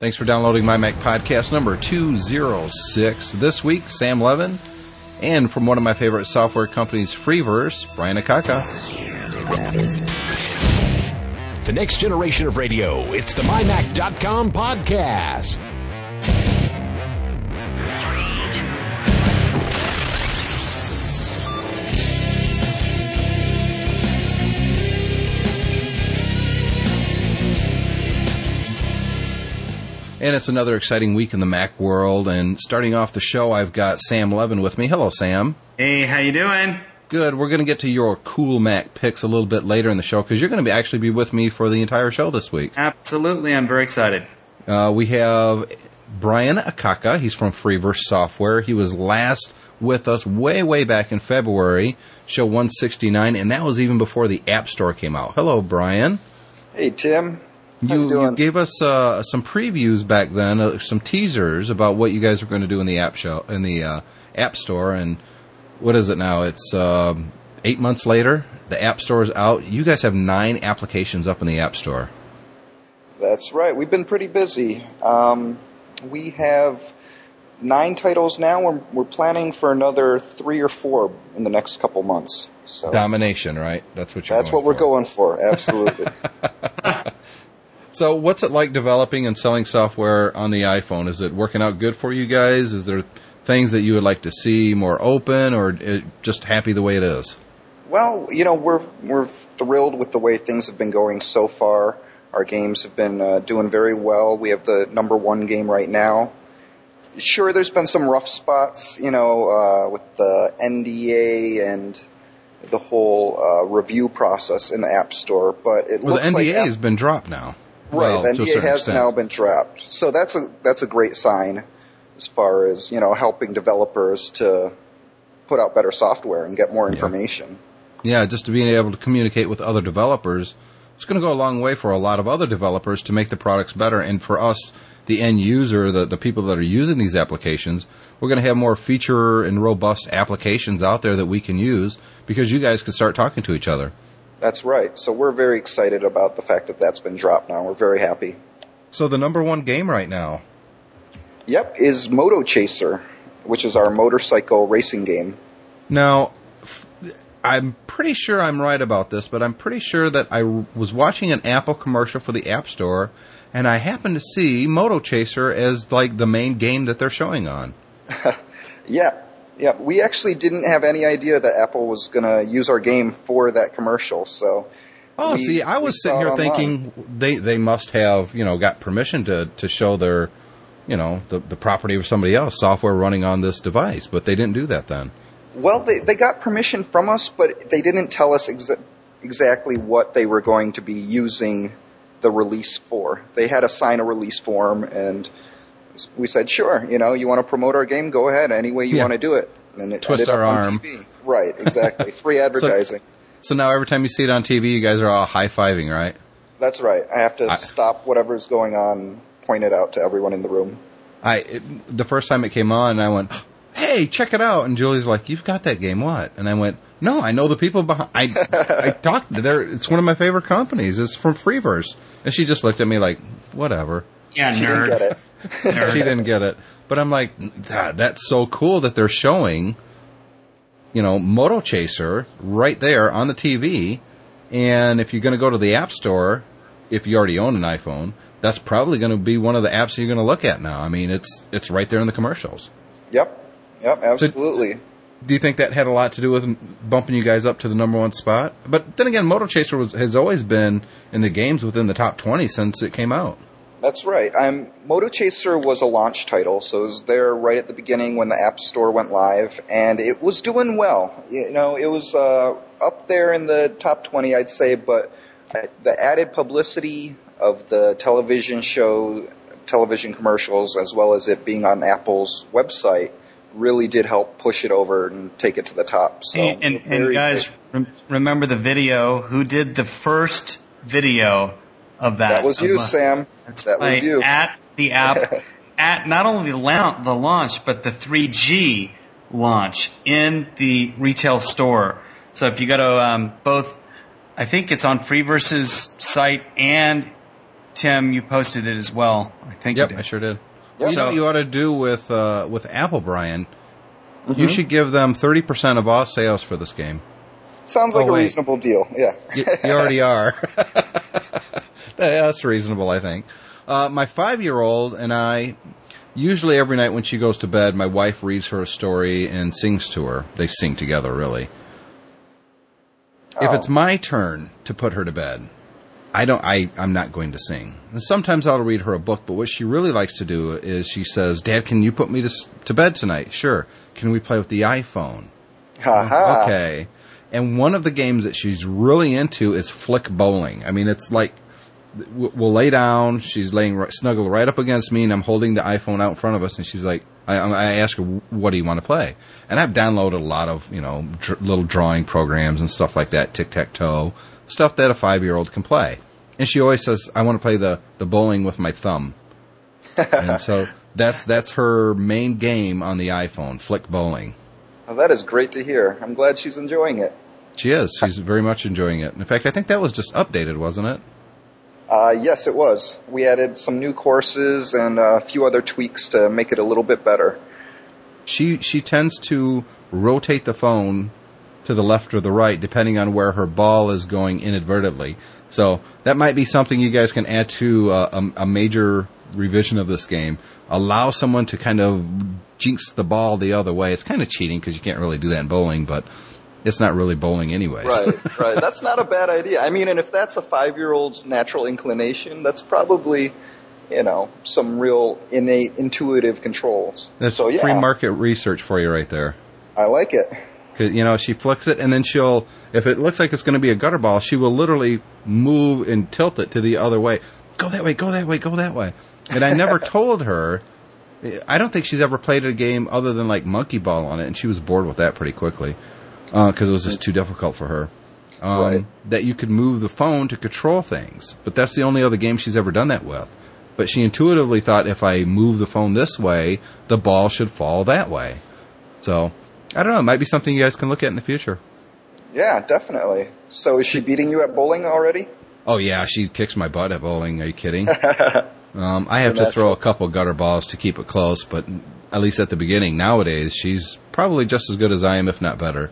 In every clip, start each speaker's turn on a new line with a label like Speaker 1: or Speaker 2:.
Speaker 1: Thanks for downloading my Mac podcast number 206. This week, Sam Levin, and from one of my favorite software companies, Freeverse, Brian Akaka.
Speaker 2: The next generation of radio. It's the MyMac.com podcast.
Speaker 1: And it's another exciting week in the Mac world. And starting off the show, I've got Sam Levin with me. Hello, Sam.
Speaker 3: Hey, how you doing?
Speaker 1: Good. We're going to get to your cool Mac picks a little bit later in the show because you're going to be actually be with me for the entire show this week.
Speaker 3: Absolutely, I'm very excited.
Speaker 1: Uh, we have Brian Akaka. He's from Freeverse Software. He was last with us way, way back in February, show 169, and that was even before the App Store came out. Hello, Brian.
Speaker 4: Hey, Tim.
Speaker 1: You,
Speaker 4: you
Speaker 1: you gave us uh, some previews back then, uh, some teasers about what you guys were going to do in the app show in the uh, App Store, and what is it now? It's um, eight months later. The App Store is out. You guys have nine applications up in the App Store.
Speaker 4: That's right. We've been pretty busy. Um, we have nine titles now. We're, we're planning for another three or four in the next couple months. So
Speaker 1: Domination, right? That's what you're.
Speaker 4: that's what we're going for. Absolutely.
Speaker 1: So, what's it like developing and selling software on the iPhone? Is it working out good for you guys? Is there things that you would like to see more open, or just happy the way it is?
Speaker 4: well, you know, we're we're thrilled with the way things have been going so far. Our games have been uh, doing very well. We have the number one game right now. Sure, there's been some rough spots, you know, uh, with the NDA and the whole uh, review process in the App Store, but it looks like
Speaker 1: Well, the NDA
Speaker 4: like App-
Speaker 1: has been dropped now.
Speaker 4: Right,
Speaker 1: Well,
Speaker 4: NDA has
Speaker 1: extent.
Speaker 4: now been dropped. So that's a that's a great sign as far as, you know, helping developers to put out better software and get more information.
Speaker 1: Yeah, just to being able to communicate with other developers, it's going to go a long way for a lot of other developers to make the products better. And for us, the end user, the, the people that are using these applications, we're going to have more feature and robust applications out there that we can use because you guys can start talking to each other.
Speaker 4: That's right. So we're very excited about the fact that that's been dropped now. We're very happy.
Speaker 1: So the number one game right now,
Speaker 4: Yep, is Moto Chaser, which is our motorcycle racing game.
Speaker 1: Now, f- I'm pretty sure I'm right about this, but I'm pretty sure that I was watching an Apple commercial for the App Store, and I happened to see Moto Chaser as like the main game that they're showing on.
Speaker 4: Yeah, yeah. We actually didn't have any idea that Apple was going to use our game for that commercial. So,
Speaker 1: Oh,
Speaker 4: we-
Speaker 1: see, I was sitting here thinking they they must have you know got permission to to show their you know the the property of somebody else software running on this device, but they didn't do that then.
Speaker 4: Well, they, they got permission from us, but they didn't tell us exa- exactly what they were going to be using the release for. They had to sign a release form, and we said, sure, you know, you want to promote our game, go ahead, any way you
Speaker 1: Yeah.
Speaker 4: want to do it. And it
Speaker 1: Twist our arm.
Speaker 4: TV. Right, exactly. Free advertising.
Speaker 1: So now every time you see it on TV, you guys are all high fiving, right?
Speaker 4: That's right. I have to
Speaker 1: I-
Speaker 4: stop whatever's going on, point it out to everyone in the room.
Speaker 1: I it, the first time it came on, I went, "Hey, check it out!" And Julie's like, "You've got that game, what?" And I went, "No, I know the people behind. I I talked to there. It's one of my favorite companies. It's from Freeverse." And she just looked at me like, "Whatever."
Speaker 3: Yeah,
Speaker 4: She
Speaker 3: nerd.
Speaker 4: Didn't get it.
Speaker 3: Nerd.
Speaker 1: She didn't get it. But I'm like, "God, that's so cool that they're showing, you know, Moto Chaser right there on the TV. And if you're going to go to the App Store, if you already own an iPhone." That's probably going to be one of the apps you're going to look at now. I mean, it's it's right there in the commercials.
Speaker 4: Yep. Yep, absolutely.
Speaker 1: Do you think that had a lot to do with bumping you guys up to the number one spot? But then again, Moto Chaser was, has always been in the games within the top 20 since it came out.
Speaker 4: That's right. Um, Moto Chaser was a launch title, so it was there right at the beginning when the App Store went live, and it was doing well. You know, it was uh, up there in the top 20, I'd say, but the added publicity of the television show, television commercials, as well as it being on Apple's website, really did help push it over and take it to the top. So,
Speaker 3: and, and, and guys, rem- remember the video? Who did the first video of that?
Speaker 4: that was
Speaker 3: Of,
Speaker 4: you,
Speaker 3: uh,
Speaker 4: Sam. That was you.
Speaker 3: At the app, at not only the launch, the launch, but the 3G launch in the retail store. So if you go to um, both, I think it's on Freeverse's site and Tim, you posted it as well. I think
Speaker 1: Yep,
Speaker 3: you
Speaker 1: I sure did.
Speaker 4: Yeah.
Speaker 1: You know
Speaker 3: So-
Speaker 1: what you ought to do with uh, with Apple, Brian?
Speaker 4: Mm-hmm.
Speaker 1: You should give them thirty percent of all sales for this game.
Speaker 4: Sounds like
Speaker 1: Oh,
Speaker 4: a
Speaker 1: wait.
Speaker 4: reasonable deal. Yeah.
Speaker 1: You, you already are. That's reasonable, I think. Uh, my five year old and I, usually every night when she goes to bed, my wife reads her a story and sings to her. They sing together, really. If
Speaker 4: Oh.
Speaker 1: it's my turn to put her to bed, I don't. I I'm not going to sing. And sometimes I'll read her a book, but what she really likes to do is she says, "Dad, can you put me to to bed tonight?" Sure. Can we play with the iPhone?
Speaker 4: Haha.
Speaker 1: Okay. And one of the games that she's really into is flick bowling. I mean, it's like we'll lay down. She's laying right, snuggled right up against me, and I'm holding the iPhone out in front of us. And she's like, I, I ask her, "What do you want to play?" And I've downloaded a lot of you know dr- little drawing programs and stuff like that, tic tac toe, stuff that a five year old can play. And she always says, "I want to play the the bowling with my thumb." and so that's that's her main game on the iPhone, flick bowling.
Speaker 4: Well, that is great to hear. I'm glad she's enjoying it.
Speaker 1: She is. She's very much enjoying it. In fact, I think that was just updated, wasn't it?
Speaker 4: Uh, yes, it was. We added some new courses and a few other tweaks to make it a little bit better.
Speaker 1: She she tends to rotate the phone to the left or the right depending on where her ball is going inadvertently. So that might be something you guys can add to uh, a, a major revision of this game. Allow someone to kind of jinx the ball the other way. It's kind of cheating because you can't really do that in bowling, but it's not really bowling anyways.
Speaker 4: Right, right. That's not a bad idea. I mean, and if that's a five-year-old's natural inclination, that's probably, you know, some real innate intuitive controls.
Speaker 1: That's
Speaker 4: so yeah,
Speaker 1: free market research for you right there.
Speaker 4: I like it.
Speaker 1: Cause, you know, she flicks it and then she'll, if it looks like it's going to be a gutter ball, she will literally move and tilt it to the other way. Go that way, go that way, go that way. And I never told her, I don't think she's ever played a game other than like monkey ball on it and she was bored with that pretty quickly. Uh, cause it was just too difficult for her. Um,
Speaker 4: Right.
Speaker 1: that you could move the phone to control things, but that's the only other game she's ever done that with. But she intuitively thought if I move the phone this way, the ball should fall that way. So, I don't know. It might be something you guys can look at in the future.
Speaker 4: Yeah, definitely. So is she beating you at bowling already?
Speaker 1: Oh yeah, she kicks my butt at bowling. Are you kidding? um, I have to throw a couple gutter balls to keep it close, but at least at the beginning, nowadays she's probably just as good as I am, if not better.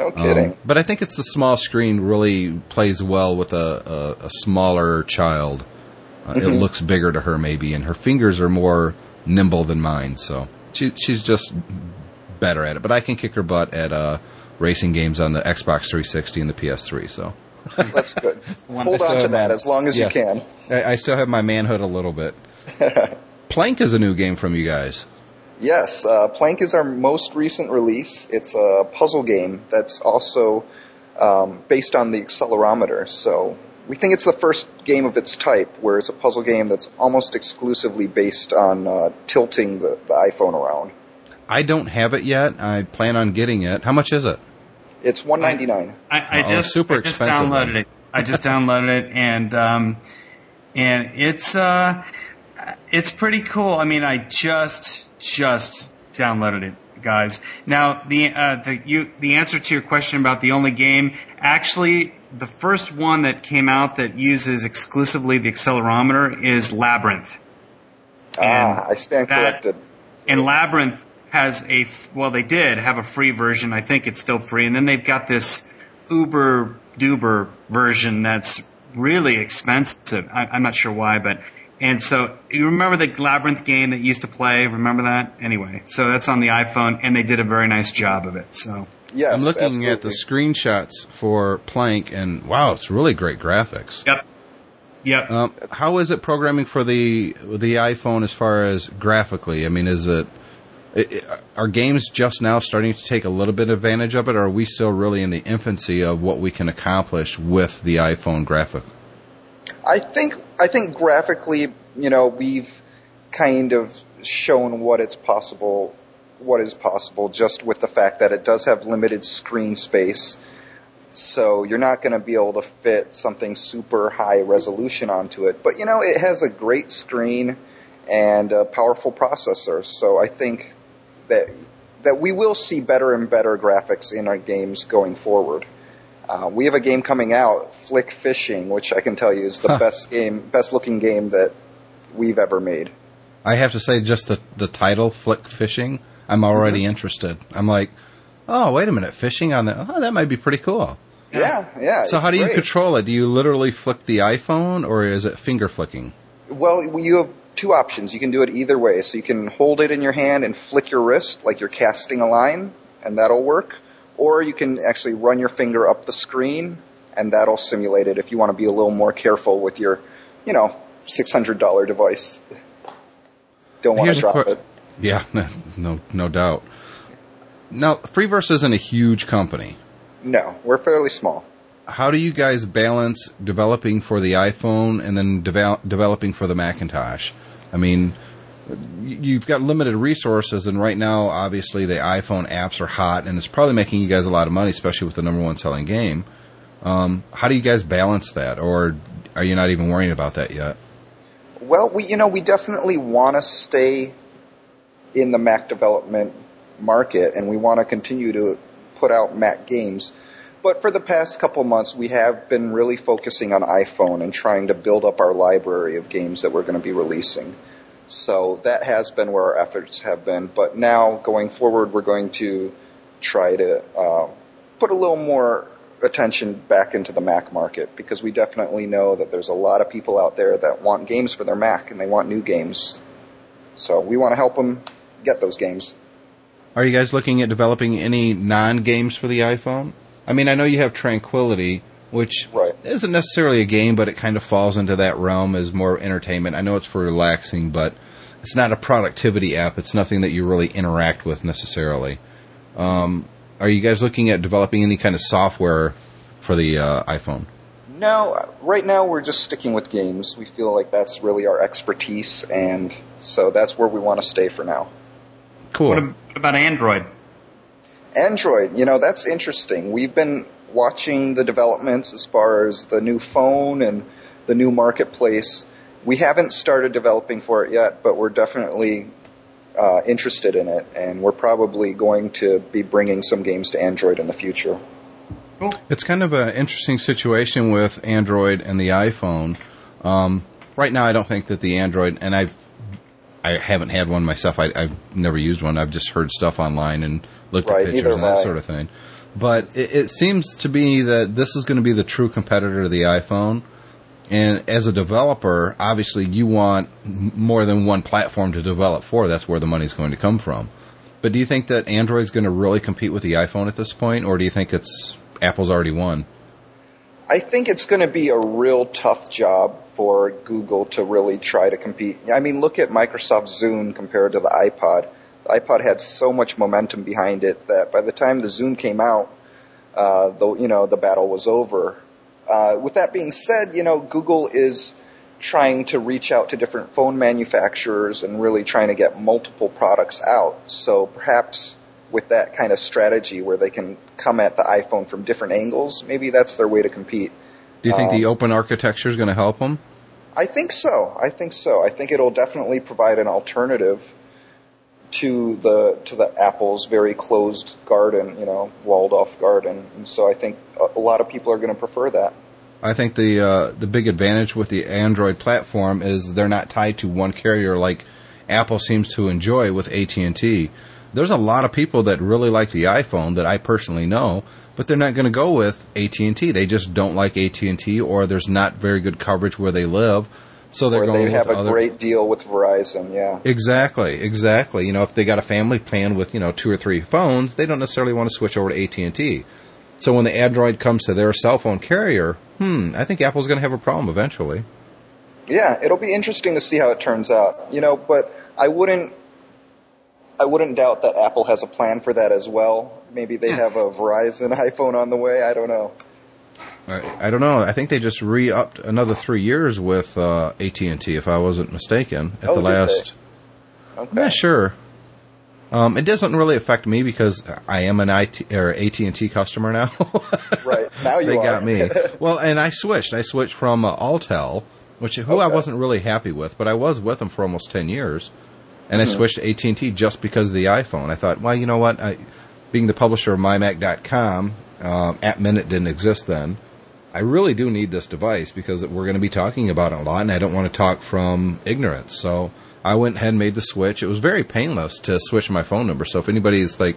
Speaker 4: No
Speaker 1: Um,
Speaker 4: kidding.
Speaker 1: but I think it's the small screen really plays well with a, a, a smaller child. Uh, It looks bigger to her maybe, and her fingers are more nimble than mine. So she, she's just better at it. But I can kick her butt at uh, racing games on the Xbox 360 and the PS3. So
Speaker 4: That's good. Hold on to that
Speaker 1: um,
Speaker 4: as long as
Speaker 1: yes.
Speaker 4: you can.
Speaker 1: I, I still have my manhood a little bit. Plank is a new game from you guys.
Speaker 4: Yes, uh, Plank is our most recent release. It's a puzzle game that's also um, based on the accelerometer. So we think it's the first game of its type where it's a puzzle game that's almost exclusively based on uh, tilting the, the iPhone around.
Speaker 1: I don't have it yet. I plan on getting it. How much is it?
Speaker 4: It's one ninety nine.
Speaker 3: I, I
Speaker 1: Oh,
Speaker 3: just
Speaker 1: super
Speaker 3: I just
Speaker 1: expensive
Speaker 3: downloaded it. I just downloaded it, and um, and it's uh, it's pretty cool. I mean, I just just downloaded it, guys. Now the uh, the you the answer to your question about the only game actually. The first one that came out that uses exclusively the accelerometer is Labyrinth.
Speaker 4: Ah, I stand
Speaker 3: that-
Speaker 4: corrected.
Speaker 3: And Labyrinth has a well, they did have a free version. I think it's still free, and then they've got this uber duber version that's really expensive. I, I'm not sure why, but and so you remember the Labyrinth game that you used to play? Remember that? Anyway, so that's on the iPhone, and they did a very nice job of it. So
Speaker 4: Yes,
Speaker 1: I'm looking
Speaker 4: absolutely.
Speaker 1: at the screenshots for Plank, and wow, it's really great graphics.
Speaker 3: yep, yep.
Speaker 1: Um, how is it programming for the the iPhone as far as graphically? I mean, is it, i i are games just now starting to take a little bit advantage of it, or are we still really in the infancy of what we can accomplish with the iPhone graphic?
Speaker 4: I think I think graphically, you know, we've kind of shown what it's possible, what is possible, just with the fact that it does have limited screen space. So you're not going to be able to fit something super high resolution onto it. But you know, it has a great screen and a powerful processor. So I think that that we will see better and better graphics in our games going forward. Uh, we have a game coming out, Flick Fishing, which I can tell you is the
Speaker 1: Huh.
Speaker 4: best game, best looking game that we've ever made.
Speaker 1: I have to say, just the the title, "Flick Fishing," I'm already
Speaker 4: Mm-hmm.
Speaker 1: interested. I'm like, oh, wait a minute, fishing on the oh, that might be pretty cool.
Speaker 4: Yeah, yeah.
Speaker 1: So how do you
Speaker 4: great.
Speaker 1: control it? Do you literally flick the iPhone, or is it finger flicking?
Speaker 4: Well, you have two options. You can do it either way. So you can hold it in your hand and flick your wrist like you're casting a line, and that'll work. Or you can actually run your finger up the screen, and that'll simulate it if you want to be a little more careful with your, you know, $600 device. Don't want
Speaker 1: Here's
Speaker 4: to drop it.
Speaker 1: Yeah, no, no doubt. Now, Freeverse isn't a huge company.
Speaker 4: No, we're fairly small.
Speaker 1: How do you guys balance developing for the iPhone and then devel- developing for the Macintosh? I mean, you've got limited resources, and right now, obviously, the iPhone apps are hot, and it's probably making you guys a lot of money, especially with the number one selling game. Um, how do you guys balance that, or are you not even worrying about that yet?
Speaker 4: Well, we you know we definitely want to stay in the Mac development market, and we want to continue to put out Mac games. But for the past couple months, we have been really focusing on iPhone and trying to build up our library of games that we're going to be releasing. So that has been where our efforts have been. But now, going forward, we're going to try to uh, put a little more attention back into the Mac market because we definitely know that there's a lot of people out there that want games for their Mac and they want new games. So we want to help them get those games.
Speaker 1: Are you guys looking at developing any non games for the iPhone? I mean, I know you have Tranquility, which
Speaker 4: Right.
Speaker 1: Isn't necessarily a game, but it kind of falls into that realm as more entertainment. I know it's for relaxing, but it's not a productivity app. It's nothing that you really interact with necessarily. Um, are you guys looking at developing any kind of software for the uh, iPhone?
Speaker 4: No, right now we're just sticking with games. We feel like that's really our expertise, and so that's where we want to stay for now.
Speaker 1: Cool.
Speaker 3: What about Android?
Speaker 4: Android, you know, that's interesting. We've been watching the developments as far as the new phone and the new marketplace. We haven't started developing for it yet, but we're definitely uh, interested in it, and we're probably going to be bringing some games to Android in the future.
Speaker 3: Cool.
Speaker 1: It's kind of an interesting situation with Android and the iPhone. Um, right now, I don't think that the Android, and I've, I haven't had one myself. I, I've never used one. I've just heard stuff online and looked
Speaker 4: Right,
Speaker 1: at pictures and that
Speaker 4: I.
Speaker 1: sort of thing. But it, it seems to be that this is going to be the true competitor to the iPhone. And as a developer, obviously you want more than one platform to develop for. That's where the money's going to come from. But do you think that Android's going to really compete with the iPhone at this point, or do you think it's Apple's already won?
Speaker 4: I think it's going to be a real tough job for Google to really try to compete. I mean, look at Microsoft's Zune compared to the iPod. The iPod had so much momentum behind it that by the time the Zune came out, uh, the you know the battle was over. Uh, with that being said, you know Google is trying to reach out to different phone manufacturers and really trying to get multiple products out. So perhaps with that kind of strategy where they can come at the iPhone from different angles, maybe that's their way to compete.
Speaker 1: Do you think the
Speaker 4: Um,
Speaker 1: open architecture is going to help them?
Speaker 4: I think so. I think so. I think it'll definitely provide an alternative to the to the Apple's very closed garden, you know, walled off garden. And so I think a, lot of people are going to prefer that.
Speaker 1: I think the uh, the big advantage with the Android platform is they're not tied to one carrier like Apple seems to enjoy with AT and T. There's a lot of people that really like the iPhone that I personally know, but they're not going to go with AT and T. They just don't like AT and T, or there's not very good coverage where they live, so they're
Speaker 4: Or
Speaker 1: going
Speaker 4: they have a
Speaker 1: other.
Speaker 4: great deal with Verizon. Yeah.
Speaker 1: Exactly, exactly. You know, if they got a family plan with you know two or three phones, they don't necessarily want to switch over to AT and T. So when the Android comes to their cell phone carrier, hmm, I think Apple's going to have a problem eventually.
Speaker 4: Yeah, it'll be interesting to see how it turns out. You know, but I wouldn't I wouldn't doubt that Apple has a plan for that as well. Maybe they have a Verizon iPhone on the way. I don't know.
Speaker 1: I, I don't know. I think they just re-upped another three years with uh, AT and T, if I wasn't mistaken, at
Speaker 4: Oh,
Speaker 1: the last.
Speaker 4: Okay.
Speaker 1: I'm sure. Um, it doesn't really affect me because I am an IT or AT and T customer now.
Speaker 4: Right. Now you
Speaker 1: they
Speaker 4: are.
Speaker 1: got me. well, and I switched. I switched from uh, Alltel, which who I wasn't really happy with, but I was with them for almost ten years, and
Speaker 4: Mm-hmm.
Speaker 1: I switched to AT and T just because of the iPhone. I thought, well, you know what? I, being the publisher of MyMac.com, Um, App Minute didn't exist then. I really do need this device because we're going to be talking about it a lot, and I don't want to talk from ignorance. So I went ahead and made the switch. It was very painless to switch my phone number. So if anybody is like,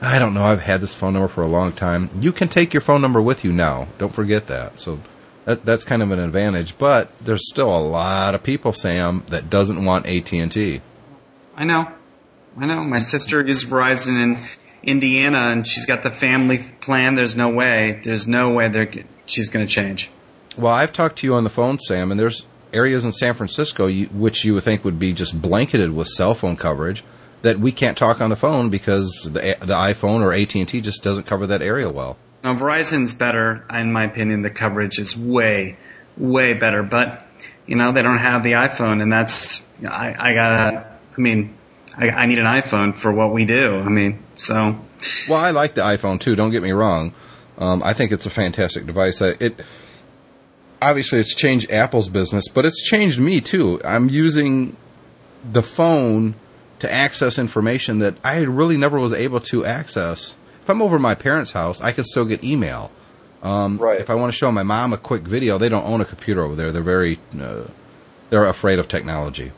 Speaker 1: I don't know, I've had this phone number for a long time, you can take your phone number with you now. Don't forget that. So that, that's kind of an advantage. But there's still a lot of people, Sam, that doesn't want AT and T.
Speaker 3: I know, I know. My sister uses Verizon in Indiana, and she's got the family plan. There's no way. There's no way they're she's going to change.
Speaker 1: Well, I've talked to you on the phone, Sam, and there's areas in San Francisco you, which you would think would be just blanketed with cell phone coverage that we can't talk on the phone because the the iPhone or AT and T just doesn't cover that area well.
Speaker 3: Now Verizon's better, in my opinion. The coverage is way, way better, but you know they don't have the iPhone, and that's I, I gotta. I mean, I, I need an iPhone for what we do. I mean, so.
Speaker 1: Well, I like the iPhone too. Don't get me wrong. Um, I think it's a fantastic device. It obviously it's changed Apple's business, but it's changed me too. I'm using the phone to access information that I really never was able to access. If I'm over my parents' house, I can still get email. Um,
Speaker 4: Right.
Speaker 1: If I want to show my mom a quick video, they don't own a computer over there. They're very, uh, they're afraid of technology.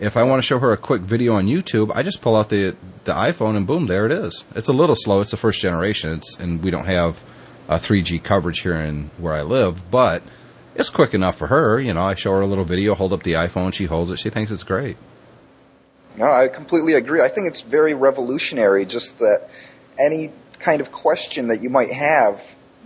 Speaker 1: If I want to show her a quick video on YouTube, I just pull out the the iPhone and boom, there it is. It's a little slow. It's the first generation, it's, and we don't have uh, 3G coverage here in where I live, but it's quick enough for her. You know, I show her a little video, hold up the iPhone, she holds it, she thinks it's great.
Speaker 4: No, I completely agree. I think it's very revolutionary. Just that any kind of question that you might have,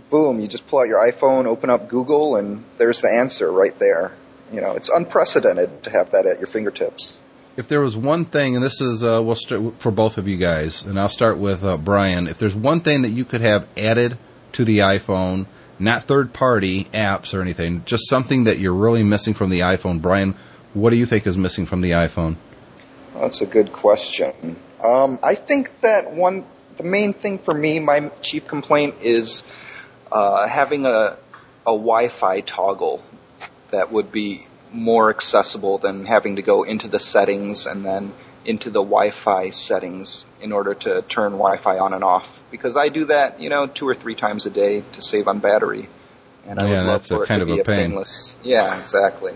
Speaker 4: boom, you just pull out your iPhone, open up Google, and there's the answer right there. You know, it's unprecedented to have that at your fingertips.
Speaker 1: If there was one thing, and this is uh, we'll start for both of you guys, and I'll start with uh, Brian. If there's one thing that you could have added to the iPhone, not third-party apps or anything, just something that you're really missing from the iPhone, Brian, what do you think is missing from the iPhone?
Speaker 4: That's a good question. Um, I think that one, the main thing for me, my chief complaint is uh, having a, a Wi-Fi toggle that would be more accessible than having to go into the settings and then into the Wi-Fi settings in order to turn Wi-Fi on and off. Because I do that, you know, two or three times a day to save on battery, and I
Speaker 1: Yeah,
Speaker 4: would love
Speaker 1: that's a
Speaker 4: for it
Speaker 1: kind
Speaker 4: to
Speaker 1: of
Speaker 4: be
Speaker 1: a
Speaker 4: a
Speaker 1: pain.
Speaker 4: painless. Yeah, exactly.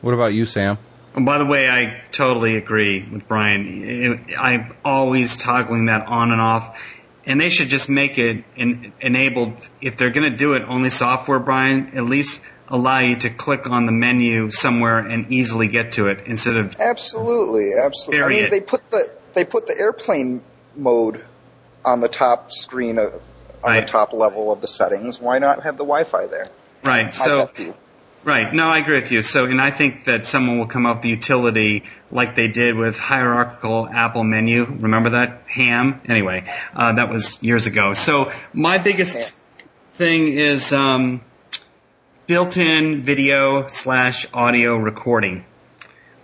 Speaker 1: What about you, Sam?
Speaker 3: And by the way, I totally agree with Brian. I'm always toggling that on and off. And they should just make it en- enabled. If they're going to do it only software, Brian, at least allow you to click on the menu somewhere and easily get to it instead of
Speaker 4: Absolutely, absolutely. I mean,
Speaker 3: Period.
Speaker 4: they put the they put the airplane mode on the top screen of, on
Speaker 3: Right.
Speaker 4: the top level of the settings. Why not have the Wi-Fi there?
Speaker 3: right. So. Right. No, I agree with you. So, and I think that someone will come up with the utility like they did with hierarchical Apple menu. Remember that? Ham? Anyway, uh, that was years ago. So, my biggest thing is um, built-in video slash audio recording.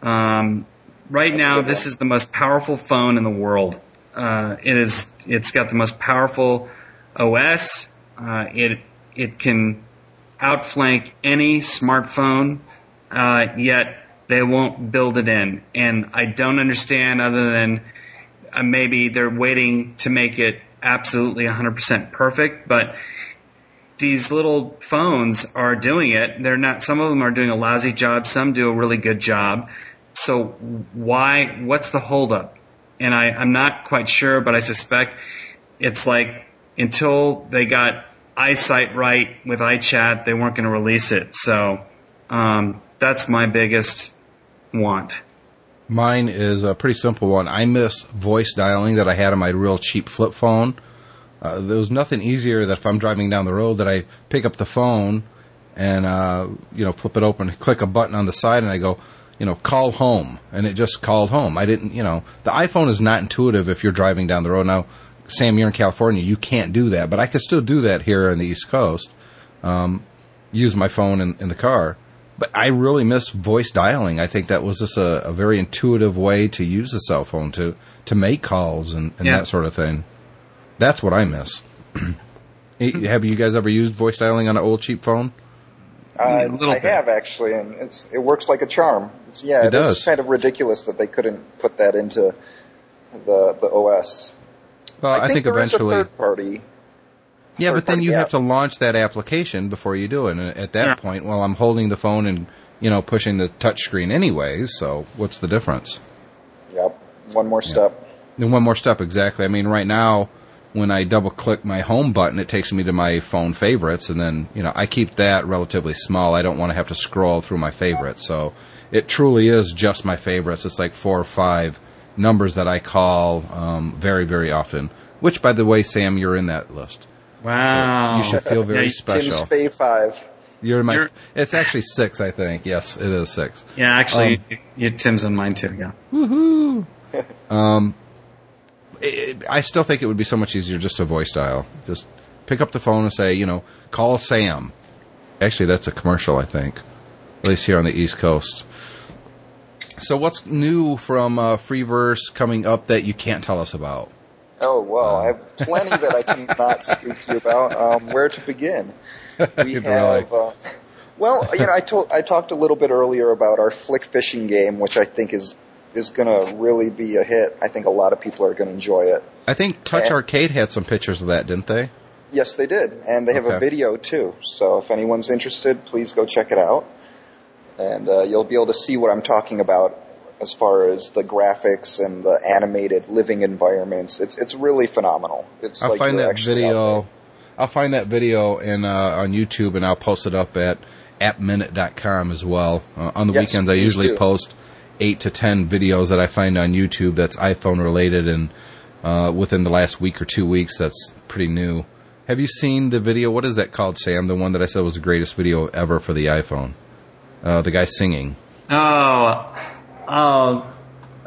Speaker 3: Um, right now, this is the most powerful phone in the world. Uh, it is. It's got the most powerful OS. Uh, it it can outflank any smartphone, uh, yet they won't build it in. And I don't understand other than uh, maybe they're waiting to make it absolutely 100% perfect, but these little phones are doing it. They're not, some of them are doing a lousy job, some do a really good job. So why, what's the holdup? And I, I'm not quite sure, but I suspect it's like until they got iSight right with iChat, they weren't going to release it. So um, that's my biggest want.
Speaker 1: Mine is a pretty simple one. I miss voice dialing that I had on my real cheap flip phone. Uh, there was nothing easier that if I'm driving down the road that I pick up the phone and uh, you know flip it open, click a button on the side, and I go, you know, call home, and it just called home. I didn't, you know, the iPhone is not intuitive if you're driving down the road. Now, Sam, you're in California, you can't do that, but I could still do that here on the East Coast. Um, use my phone in, in the car. But I really miss voice dialing. I think that was just a, a very intuitive way to use a cell phone to, to make calls and, and
Speaker 3: Yeah.
Speaker 1: that sort of thing. That's what I miss. Have you guys ever used voice dialing on an old cheap phone?
Speaker 4: Uh,
Speaker 3: little
Speaker 4: I
Speaker 3: bit.
Speaker 4: have actually, and it's it works like a charm. It's, yeah,
Speaker 1: It
Speaker 4: it is
Speaker 1: does.
Speaker 4: kind of ridiculous that they couldn't put that into the the OS.
Speaker 1: Well, I, think,
Speaker 4: there is
Speaker 1: eventually.
Speaker 4: a third party
Speaker 1: Yeah, but then
Speaker 4: third-party
Speaker 1: you have to launch that application before you do it. And at that
Speaker 3: Yeah.
Speaker 1: point, well, I'm holding the phone and you know pushing the touch screen anyways. So what's the difference?
Speaker 4: Yep. One more step.
Speaker 1: Then one more step exactly. I mean, right now, when I double click my home button, it takes me to my phone favorites, and then you know I keep that relatively small. I don't want to have to scroll through my favorites, so it truly is just my favorites. It's like four or five numbers that I call um, very, very often. Which, by the way, Sam, you're in that list.
Speaker 3: Wow.
Speaker 1: You should feel
Speaker 3: Yeah,
Speaker 1: very
Speaker 3: you-
Speaker 4: Tim's
Speaker 1: special.
Speaker 4: Fave Five.
Speaker 1: You're my.
Speaker 3: You're-
Speaker 1: it's actually six, I think. Yes, it is six.
Speaker 3: Yeah, actually,
Speaker 1: Um,
Speaker 3: you, Tim's on mine too. Yeah.
Speaker 1: Woohoo! um, it, I still think it would be so much easier just to voice dial. Just pick up the phone and say, you know, call Sam. Actually, that's a commercial, I think. At least here on the East Coast. So, what's new from uh, Freeverse coming up that you can't tell us about?
Speaker 4: Oh well, I have plenty that I cannot speak to you about. Um, where to begin? We have. Uh, well, you know, I told I talked a little bit earlier about our flick fishing game, which I think is is going to really be a hit. I think a lot of people are going to enjoy it.
Speaker 1: I think Touch
Speaker 4: Yeah.
Speaker 1: Arcade had some pictures of that, didn't they?
Speaker 4: Yes, they did, and they have
Speaker 1: Okay.
Speaker 4: a video too. So if anyone's interested, please go check it out, and uh, you'll be able to see what I'm talking about as far as the graphics and the animated living environments. It's it's really phenomenal. It's
Speaker 1: I'll
Speaker 4: like
Speaker 1: find that video. I'll find that video in uh, on YouTube and I'll post it up at appminute.com as well. Uh, on the
Speaker 4: Yes,
Speaker 1: weekends, I usually
Speaker 4: do.
Speaker 1: post eight to ten videos that I find on YouTube that's iPhone related, and uh, within the last week or two weeks, that's pretty new. Have you seen the video? What is that called, Sam? The one that I said was the greatest video ever for the iPhone. Uh, the guy singing.
Speaker 3: Oh, oh,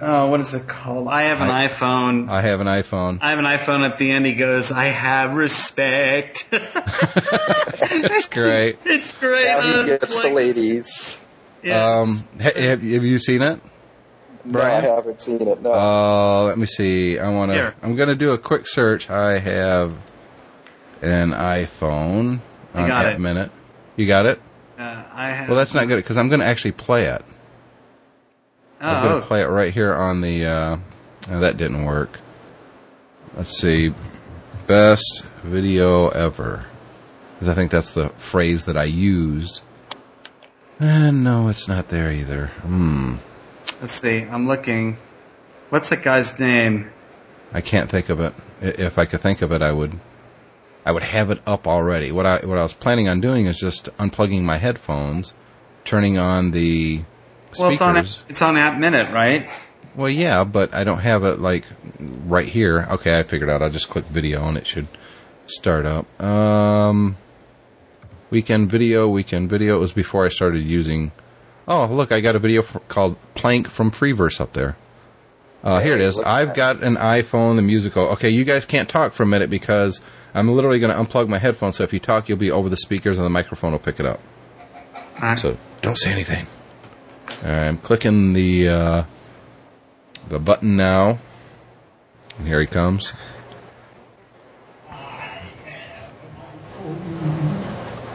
Speaker 3: oh, what is it called? I have an
Speaker 1: I-
Speaker 3: iPhone.
Speaker 1: I have an iPhone.
Speaker 3: I have an iPhone. At the end, he goes, "I have respect."
Speaker 1: That's great.
Speaker 3: it's great.
Speaker 4: Now he gets the ladies.
Speaker 3: Yes.
Speaker 1: Um, ha- have, have you seen it?
Speaker 4: No, I haven't seen it. No.
Speaker 1: Uh, let me see. I want to. I'm going to do a quick search. I have an iPhone
Speaker 3: You
Speaker 1: on
Speaker 3: got it.
Speaker 1: Minute. You got it?
Speaker 3: Uh, I have.
Speaker 1: Well, that's not good because I'm going to actually play it. Oh, I was going
Speaker 3: Oh,
Speaker 1: to play it right here on the. Uh, oh, that didn't work. Let's see. Best video ever. 'Cause I think that's the phrase that I used. And no, it's not there either. Hmm.
Speaker 3: let's see. I'm looking. What's that guy's name?
Speaker 1: I can't think of it. If I could think of it, I would. I would have it up already. What I what I was planning on doing is just unplugging my headphones, turning on the speakers.
Speaker 3: Well, it's on it's on App Minute, right?
Speaker 1: Well, yeah, but I don't have it like right here. Okay, I figured out. I'll just click video and it should start up. Um, weekend video, weekend video. It was before I started using. Oh, look, I got a video f- called "Plank from Freeverse" up there. Uh, here it
Speaker 4: Hey,
Speaker 1: is. I've got an iPhone, the musical. Okay, you guys can't talk for a minute because I'm literally going to unplug my headphones. So if you talk, you'll be over the speakers and the microphone will pick it up.
Speaker 3: Uh,
Speaker 1: So don't say anything. Right, I'm clicking the uh, the button now, and here he comes.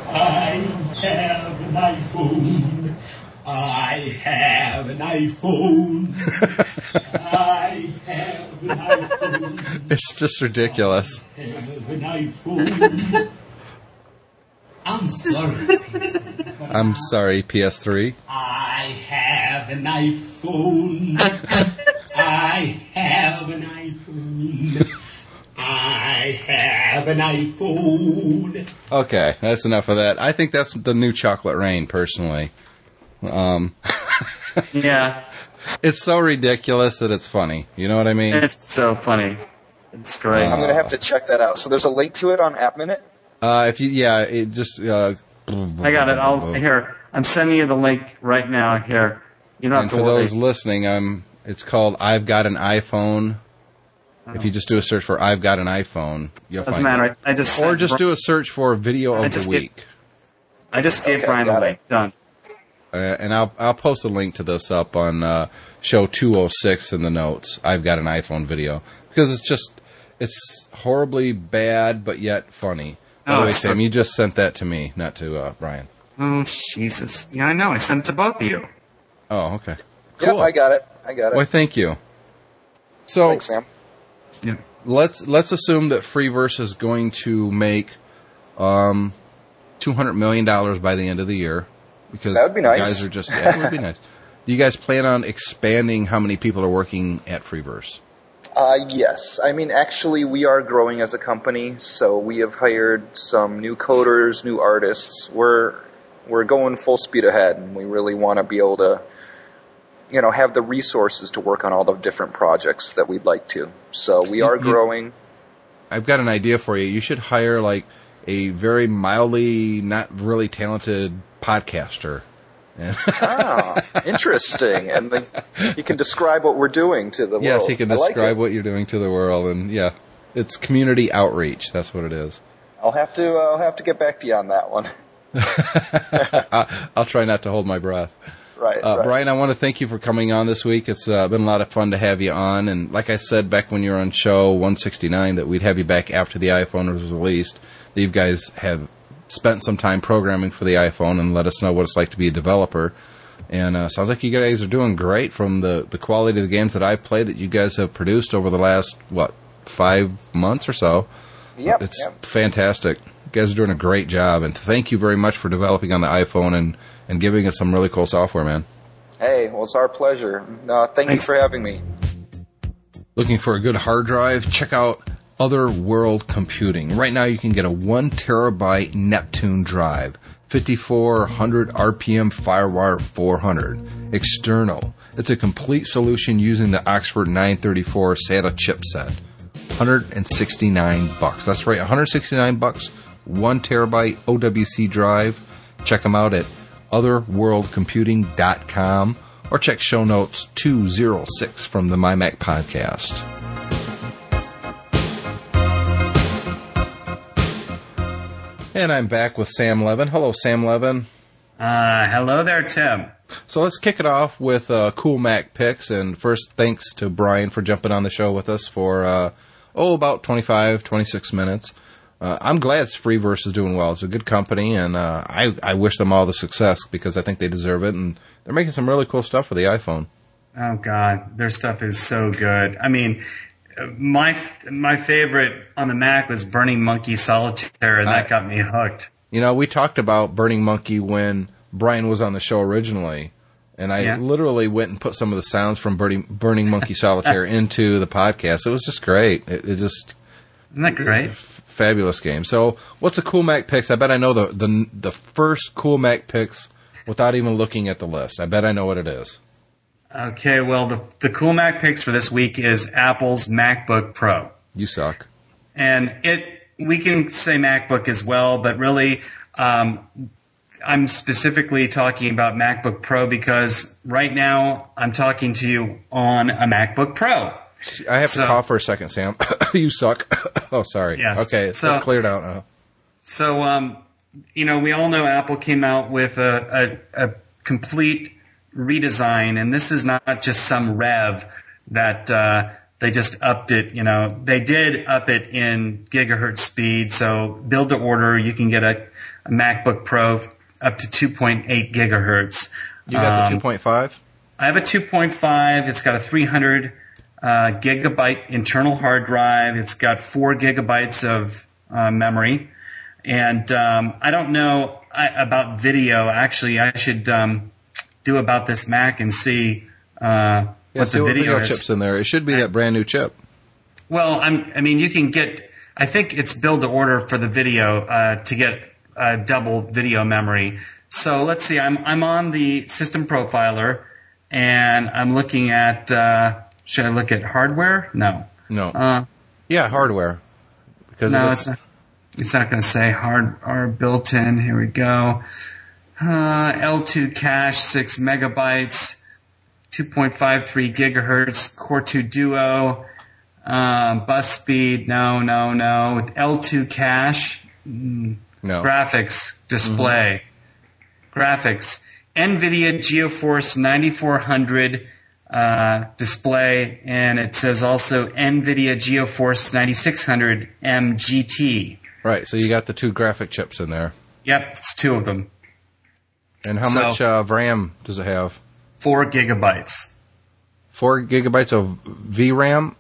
Speaker 5: I have an iPhone. I have an iPhone. I have an iPhone.
Speaker 1: It's just ridiculous.
Speaker 5: Have an iPhone. I'm sorry.
Speaker 1: I'm sorry, PS3.
Speaker 5: I have an iPhone. I have an iPhone. I have an iPhone.
Speaker 1: Okay, that's enough of that. I think that's the new Chocolate Rain, personally.
Speaker 3: yeah,
Speaker 1: It's so ridiculous that it's funny. You know what I mean?
Speaker 3: it's so funny. It's great.
Speaker 4: I'm gonna have to check that out. So there's a link to it on App Minute.
Speaker 1: Uh, if you, yeah, it just. Uh,
Speaker 3: I got it. I'll here. I'm sending you the link right now. Here, you don't
Speaker 1: And
Speaker 3: have
Speaker 1: for
Speaker 3: worry.
Speaker 1: those listening, um, it's called "I've Got an iPhone." If you just do a search for "I've Got an iPhone," you'll
Speaker 3: Doesn't
Speaker 1: find
Speaker 3: matter.
Speaker 1: it.
Speaker 3: I, I just
Speaker 1: Or
Speaker 3: sent-
Speaker 1: just do a search for "Video
Speaker 3: I
Speaker 1: of
Speaker 3: just
Speaker 1: the
Speaker 3: get-
Speaker 1: Week,"
Speaker 3: I just gave
Speaker 4: Okay,
Speaker 3: Brian the
Speaker 4: got
Speaker 3: link. Done.
Speaker 1: uh, and I'll I'll post a link to this up on uh, show two hundred six in the notes. I've got an iPhone video because it's just it's horribly bad, but yet funny. By
Speaker 3: Oh,
Speaker 1: the way,
Speaker 3: it's so-
Speaker 1: Sam, you just sent that to me, not to uh, Brian.
Speaker 3: Oh Jesus! Yeah, I know. I sent it to both of you.
Speaker 1: Oh, okay.
Speaker 4: Yep,
Speaker 1: Cool.
Speaker 4: I got it. I got it.
Speaker 1: Why, thank you. So
Speaker 4: Thanks, Sam.
Speaker 3: Yeah.
Speaker 1: let's let's assume that Freeverse is going to make um, two hundred million dollars by the end of the year. Because
Speaker 4: That would be nice.
Speaker 1: Guys are just yeah, it would be nice. Do you guys plan on expanding how many people are working at Freeverse?
Speaker 4: Uh, yes. I mean, actually, we are growing as a company, so we have hired some new coders, new artists. We're we're going full speed ahead, and we really want to be able to, you know, have the resources to work on all the different projects that we'd like to. So we are growing.
Speaker 1: I've got an idea for you. You should hire like a very mildly not really talented podcaster.
Speaker 4: ah, interesting. And then he can describe what we're doing to the
Speaker 1: Yes,
Speaker 4: world.
Speaker 1: Yes, he can
Speaker 4: I like
Speaker 1: describe
Speaker 4: it.
Speaker 1: what you're doing to the world, and yeah, it's community outreach. That's what it is.
Speaker 4: I'll have to. I'll have to get back to you on that one.
Speaker 1: I'll try not to hold my breath.
Speaker 4: Right.
Speaker 1: Uh,
Speaker 4: right.
Speaker 1: Brian, I want to thank you for coming on this week. It's uh, been a lot of fun to have you on, and like I said back when you were on show 169, that we'd have you back after the iPhone was released. You guys have spent some time programming for the iPhone and let us know what it's like to be a developer. And uh, sounds like you guys are doing great from the the quality of the games that I've played that you guys have produced over the last what five months or so.
Speaker 4: Yep.
Speaker 1: It's
Speaker 4: yep.
Speaker 1: fantastic. You guys are doing a great job, and thank you very much for developing on the iPhone and, and giving us some really cool software, man.
Speaker 4: Hey, well, it's our pleasure. Uh, thank
Speaker 3: Thanks.
Speaker 4: you for having me.
Speaker 1: Looking for a good hard drive? Check out Other World Computing. Right now, you can get a one terabyte Neptune drive, 5400 RPM FireWire 400, external. It's a complete solution using the Oxford 934 SATA chipset. 169 bucks. That's right, 169 bucks. One terabyte OWC drive. Check them out at otherworldcomputing.com or check show notes 206 from the MyMac podcast. And I'm back with Sam Levin. Hello, Sam Levin.
Speaker 3: Uh, hello there, Tim.
Speaker 1: So let's kick it off with uh, cool Mac picks. And first, thanks to Brian for jumping on the show with us for, uh, oh, about 25, 26 minutes. Uh, I'm glad Freeverse is doing well. It's a good company, and uh, I, I wish them all the success because I think they deserve it. And they're making some really cool stuff for the iPhone.
Speaker 3: Oh God, their stuff is so good. I mean, my my favorite on the Mac was Burning Monkey Solitaire, and that
Speaker 1: I-
Speaker 3: got me hooked.
Speaker 1: You know, we talked about Burning Monkey when Brian was on the show originally, and I
Speaker 3: Yeah.
Speaker 1: literally went and put some of the sounds from Burning, Burning Monkey Solitaire into the podcast. It was just great. It, it just
Speaker 3: Isn't that great?
Speaker 1: f- fabulous game. So, what's the cool Mac picks? I bet I know the the the first cool Mac picks without even looking at the list. I bet I know what it is.
Speaker 3: Okay, well, the the cool Mac picks for this week is Apple's MacBook Pro.
Speaker 1: You suck.
Speaker 3: and it we can say MacBook as well, but really, um, I'm specifically talking about MacBook Pro because right now I'm talking to you on a MacBook Pro.
Speaker 1: I have
Speaker 3: So-
Speaker 1: to cough for a second, Sam. you suck. oh, sorry.
Speaker 3: Yes.
Speaker 1: Okay, it's
Speaker 3: So-
Speaker 1: cleared out now.
Speaker 3: So, um, you know, we all know Apple came out with a, a, a complete redesign, and this is not just some rev that uh, they just upped it. You know, they did up it in gigahertz speed. So, build to order, you can get a, a MacBook Pro up to 2.8 gigahertz.
Speaker 1: You got
Speaker 3: Um,
Speaker 1: the 2.5?
Speaker 3: I have a 2.5. It's got a 300 uh, gigabyte internal hard drive. It's got four gigabytes of uh, memory. And um, I don't know I, about video. Actually, I should um, do about this Mac and see uh,
Speaker 1: Yeah,
Speaker 3: what
Speaker 1: see
Speaker 3: the
Speaker 1: what
Speaker 3: video,
Speaker 1: video
Speaker 3: is.
Speaker 1: chips in there. It should be that brand new chip.
Speaker 3: Well, I'm, I mean, you can get. I think it's build to order for the video uh, to get uh, double video memory. So let's see. I'm I'm on the system profiler, and I'm looking at. Uh, should I look at hardware? No.
Speaker 1: No.
Speaker 3: Uh,
Speaker 1: yeah, hardware. Because
Speaker 3: no,
Speaker 1: it
Speaker 3: it's not. It's not going to say hard or built in. Here we go. Uh, L2 cache, six megabytes, 2.53 gigahertz, Core 2 Duo, um, bus speed. No, no, no. L2 cache,
Speaker 1: no.
Speaker 3: graphics display, graphics, NVIDIA GeForce 9400 uh, display, and it says also NVIDIA GeForce 9600M GT.
Speaker 1: Right, so you got the two graphic chips in there.
Speaker 3: Yep, it's two of them.
Speaker 1: And how
Speaker 3: So-
Speaker 1: much uh, RAM does it have?
Speaker 3: Four gigabytes.
Speaker 1: Four gigabytes of VRAM?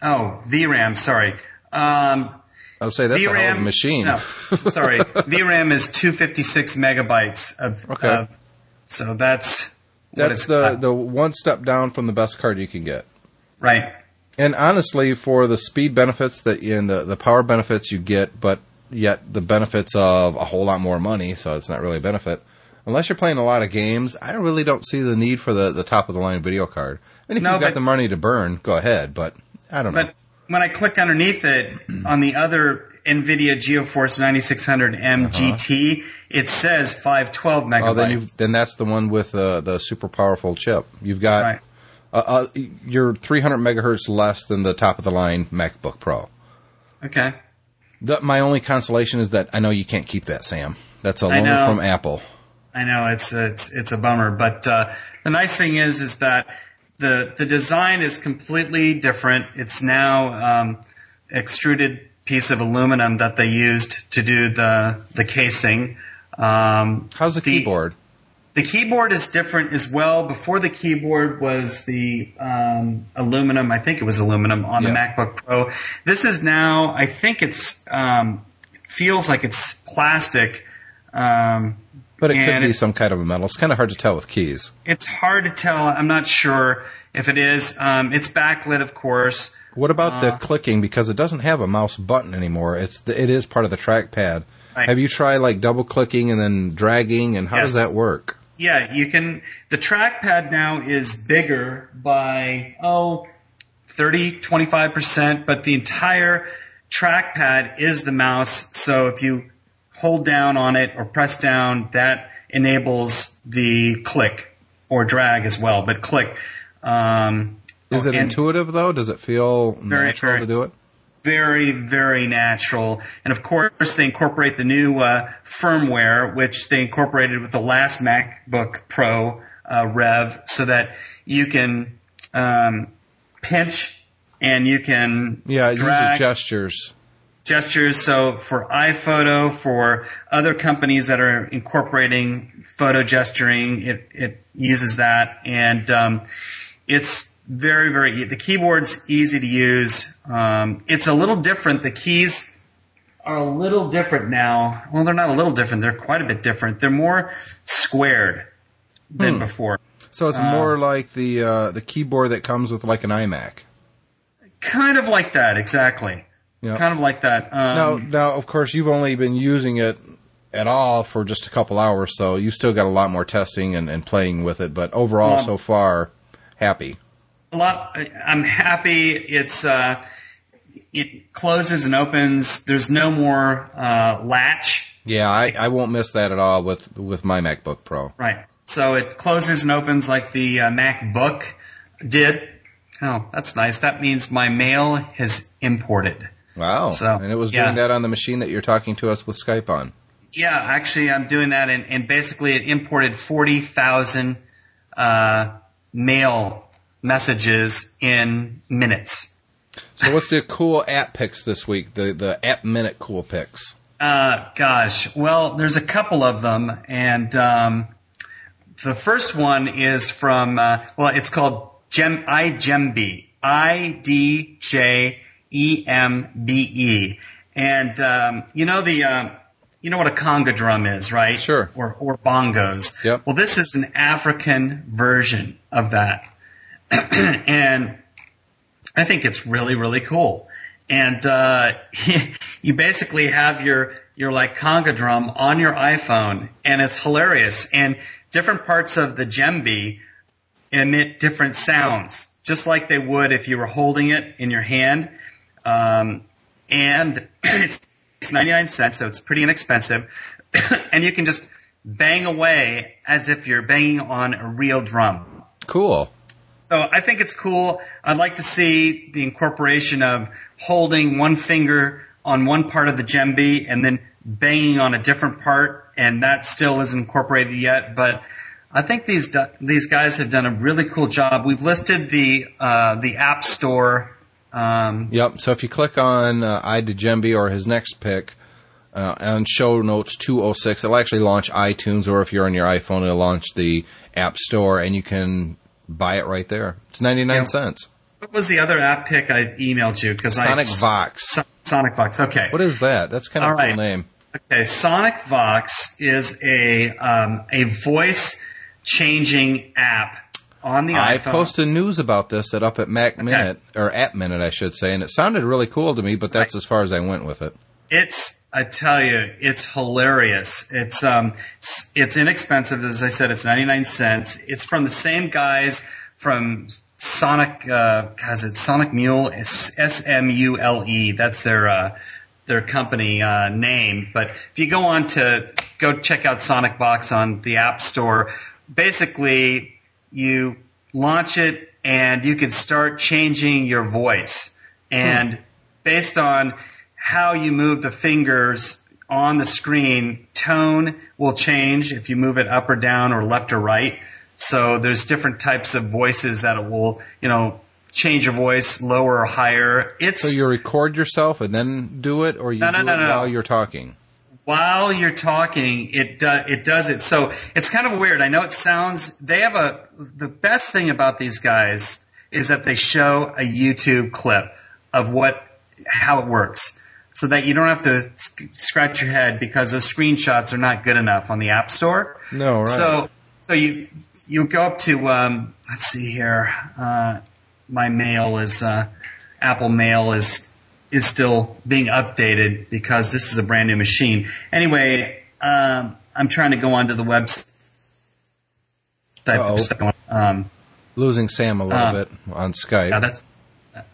Speaker 3: Oh, VRAM, sorry. Um,
Speaker 1: I'll say that's a hell of a
Speaker 3: VRAM
Speaker 1: machine.
Speaker 3: No, sorry, VRAM is 256 megabytes of.
Speaker 1: Okay.
Speaker 3: of- so that's
Speaker 1: That's the
Speaker 3: got.
Speaker 1: the one step down from the best card you can get.
Speaker 3: right.
Speaker 1: And honestly, for the speed benefits that and the the power benefits you get, but yet the benefits of a whole lot more money, so it's not really a benefit. Unless you're playing a lot of games, I really don't see the need for the, the top of the line video card. And if
Speaker 3: No,
Speaker 1: you've got the money to burn, go ahead. But I don't know.
Speaker 3: But when I click underneath it on the other NVIDIA GeForce 9600M GT, it says 512 megabytes.
Speaker 1: Oh, then you then that's the one with uh, the super powerful chip. You've got
Speaker 3: Right.
Speaker 1: uh, uh, you're 300 megahertz less than the top of the line MacBook Pro.
Speaker 3: Okay.
Speaker 1: The, my only consolation is that I know you can't keep that, Sam. That's a loaner from Apple.
Speaker 3: I know it's it's it's a bummer, but uh, the nice thing is is that the the design is completely different. It's now um, extruded piece of aluminum that they used to do the the casing. Um,
Speaker 1: How's the, keyboard?
Speaker 3: The keyboard is different as well. Before the keyboard was the um, aluminum. I think it was aluminum on the MacBook Pro. This is now. I think it's um, feels like it's plastic. Um,
Speaker 1: But it could be
Speaker 3: it-
Speaker 1: some kind of a metal. It's kind of hard to tell with keys.
Speaker 3: it's hard to tell. I'm not sure if it is. Um, it's backlit, of course.
Speaker 1: What about
Speaker 3: Uh,
Speaker 1: the clicking? Because it doesn't have a mouse button anymore. It's the, it is part of the trackpad.
Speaker 3: Right.
Speaker 1: Have you tried like double clicking and then dragging? And how does that work?
Speaker 3: Yeah, you can. The trackpad now is bigger by, oh, 30, 25%, but the entire trackpad is the mouse. So if you hold down on it or press down, that enables the click or drag as well, but click. Um,
Speaker 1: Is it intuitive though? Does it feel
Speaker 3: Very,
Speaker 1: natural
Speaker 3: very.
Speaker 1: to do it?
Speaker 3: Very, very natural. And of course, they incorporate the new uh, firmware, which they incorporated with the last MacBook Pro uh, Rev, so that you can um, pinch and you can
Speaker 1: Yeah, it
Speaker 3: drag
Speaker 1: uses gestures.
Speaker 3: gestures. So for iPhoto, for other companies that are incorporating photo gesturing, it, it uses that. And um, it's very, very, the keyboard's easy to use. Um, it's a little different. The keys are a little different now. Well, they're not a little different. They're quite a bit different. They're more squared than before.
Speaker 1: So it's more like the uh, the keyboard that comes with like an iMac.
Speaker 3: Kind of like that, exactly.
Speaker 1: Yeah.
Speaker 3: Kind of like that. Um,
Speaker 1: Now, now, of course, you've only been using it at all for just a couple hours, so you still got a lot more testing and, and playing with it. But overall,
Speaker 3: Um,
Speaker 1: so far, happy.
Speaker 3: A lot. I'm happy. It's uh, it closes and opens. There's no more uh, latch.
Speaker 1: Yeah, I, I won't miss that at all with with my MacBook Pro.
Speaker 3: Right. So it closes and opens like the uh, MacBook did. Oh, that's nice. That means my mail has imported.
Speaker 1: Wow!
Speaker 3: So,
Speaker 1: and it was
Speaker 3: yeah.
Speaker 1: doing that on the machine that you're talking to us with Skype on.
Speaker 3: Yeah, actually, I'm doing that, and, and basically, it imported forty thousand uh, mail messages in minutes.
Speaker 1: So, what's the cool app picks this week? The the app minute cool picks.
Speaker 3: Uh, gosh, well, there's a couple of them, and um, the first one is from uh, well, it's called Gem iDjembe, I D J E M B E, and um, you know the. Um, you know what a conga drum is, right?
Speaker 1: Sure.
Speaker 3: Or or bongos.
Speaker 1: Yep.
Speaker 3: Well, this is an African version of that, and I think it's really, really cool. And uh, you basically have your your like conga drum on your iPhone, and it's hilarious. And different parts of the djembe emit different sounds, just like they would if you were holding it in your hand. Um, and it's, it's 99 cents, so it's pretty inexpensive. and you can just bang away as if you're banging on a real drum.
Speaker 1: Cool.
Speaker 3: So I think it's cool. I'd like to see the incorporation of holding one finger on one part of the djembe and then banging on a different part, and that still isn't incorporated yet. But I think these these guys have done a really cool job. We've listed the uh, the App Store. Um,
Speaker 1: Yep. So if you click on uh, iDjembe or his next pick uh, on show notes 206, it'll actually launch iTunes, or if you're on your iPhone, it'll launch the App Store, and you can buy it right there. It's 99
Speaker 3: Yeah.
Speaker 1: cents.
Speaker 3: what was the other app pick I emailed you? Because
Speaker 1: Sonic
Speaker 3: I,
Speaker 1: Vox.
Speaker 3: So- Sonic Vox. Okay.
Speaker 1: What is that? That's kind of
Speaker 3: All
Speaker 1: a cool
Speaker 3: right.
Speaker 1: name.
Speaker 3: Okay, Sonic Vox is a um, a voice changing app on the
Speaker 1: I
Speaker 3: iPhone.
Speaker 1: I posted news about this at up at Mac Minute or App Minute, I should say, and it sounded really cool to me. But that's as far as I went with it.
Speaker 3: It's I tell you, it's hilarious. It's um it's, inexpensive as I said. It's ninety nine cents. It's from the same guys from Sonic. Uh, it's Sonic Mule. S M U L E. That's their uh, their company uh, name. But if you go on to go check out Sonic Vox on the App Store, basically you launch it and you can start changing your voice. And based on how you move the fingers on the screen, tone will change if you move it up or down or left or right. So there's different types of voices that it will, you know, change your voice lower or higher. It's
Speaker 1: So you record yourself and then do it, or you
Speaker 3: No, no,
Speaker 1: do
Speaker 3: no,
Speaker 1: it
Speaker 3: no.
Speaker 1: while you're talking.
Speaker 3: while you're talking, it do, it does it. So it's kind of weird. I know it sounds. They have a. The best thing about these guys is that they show a YouTube clip of what how it works, so that you don't have to sc- scratch your head because those screenshots are not good enough on the App Store.
Speaker 1: No, right.
Speaker 3: So so you you go up to um, let's see here. Uh, my mail is uh, Apple Mail is is still being updated because this is a brand new machine. Anyway, um, I'm trying to go onto the website.
Speaker 1: Uh-oh.
Speaker 3: Um,
Speaker 1: Losing Sam a little
Speaker 3: Uh,
Speaker 1: bit on Skype.
Speaker 3: yeah, that's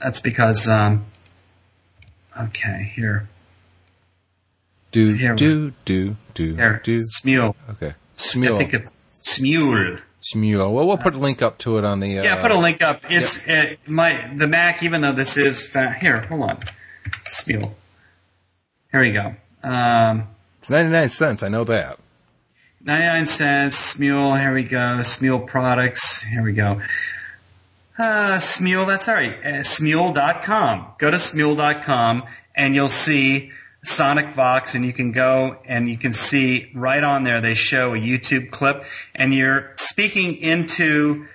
Speaker 3: that's because. Um, okay, here,
Speaker 1: do
Speaker 3: here-
Speaker 1: do do do
Speaker 3: here,
Speaker 1: do.
Speaker 3: Smule.
Speaker 1: Okay, Smule.
Speaker 3: I think it's Smule.
Speaker 1: Smule. Well, we'll put a link up to it on the. Uh,
Speaker 3: Yeah, put a link up. It's uh, my the Mac. Even though this is fa- here, hold on, Smule. Here we go. Um,
Speaker 1: It's ninety nine cents. I know that.
Speaker 3: 99 cents, Smule, here we go. Smule products, here we go. Uh, Smule, that's all right. Uh, Smule.com. Go to Smule.com and you'll see Sonic Vox and you can go and you can see right on there they show a YouTube clip and you're speaking into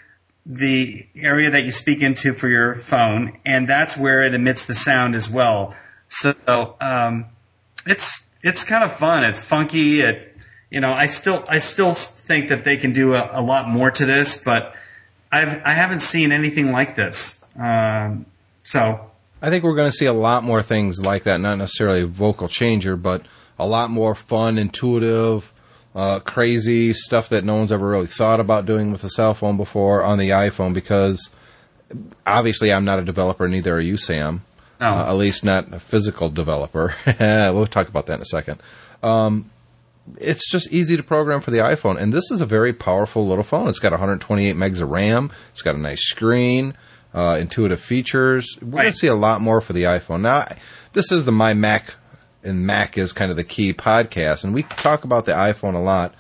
Speaker 3: the area that you speak into for your phone and that's where it emits the sound as well. So, um, it's it's kind of fun. It's funky. It you know I still I still think that they can do a, a lot more to this, but I've I haven't seen anything like this. Um, so
Speaker 1: I think we're going to see a lot more things like that. Not necessarily a vocal changer, but a lot more fun, intuitive, uh, crazy stuff that no one's ever really thought about doing with a cell phone before on the iPhone. Because obviously, I'm not a developer, neither are you, Sam.
Speaker 3: no,
Speaker 1: Uh, at least not a physical developer. we'll talk about that in a second. Um, it's just easy to program for the iPhone, and this is a very powerful little phone. It's got 128 megs of RAM. It's got a nice screen, uh, intuitive features. We're going to see a lot more for the iPhone. Now, this is the My Mac, and Mac is kind of the key podcast, and we talk about the iPhone a lot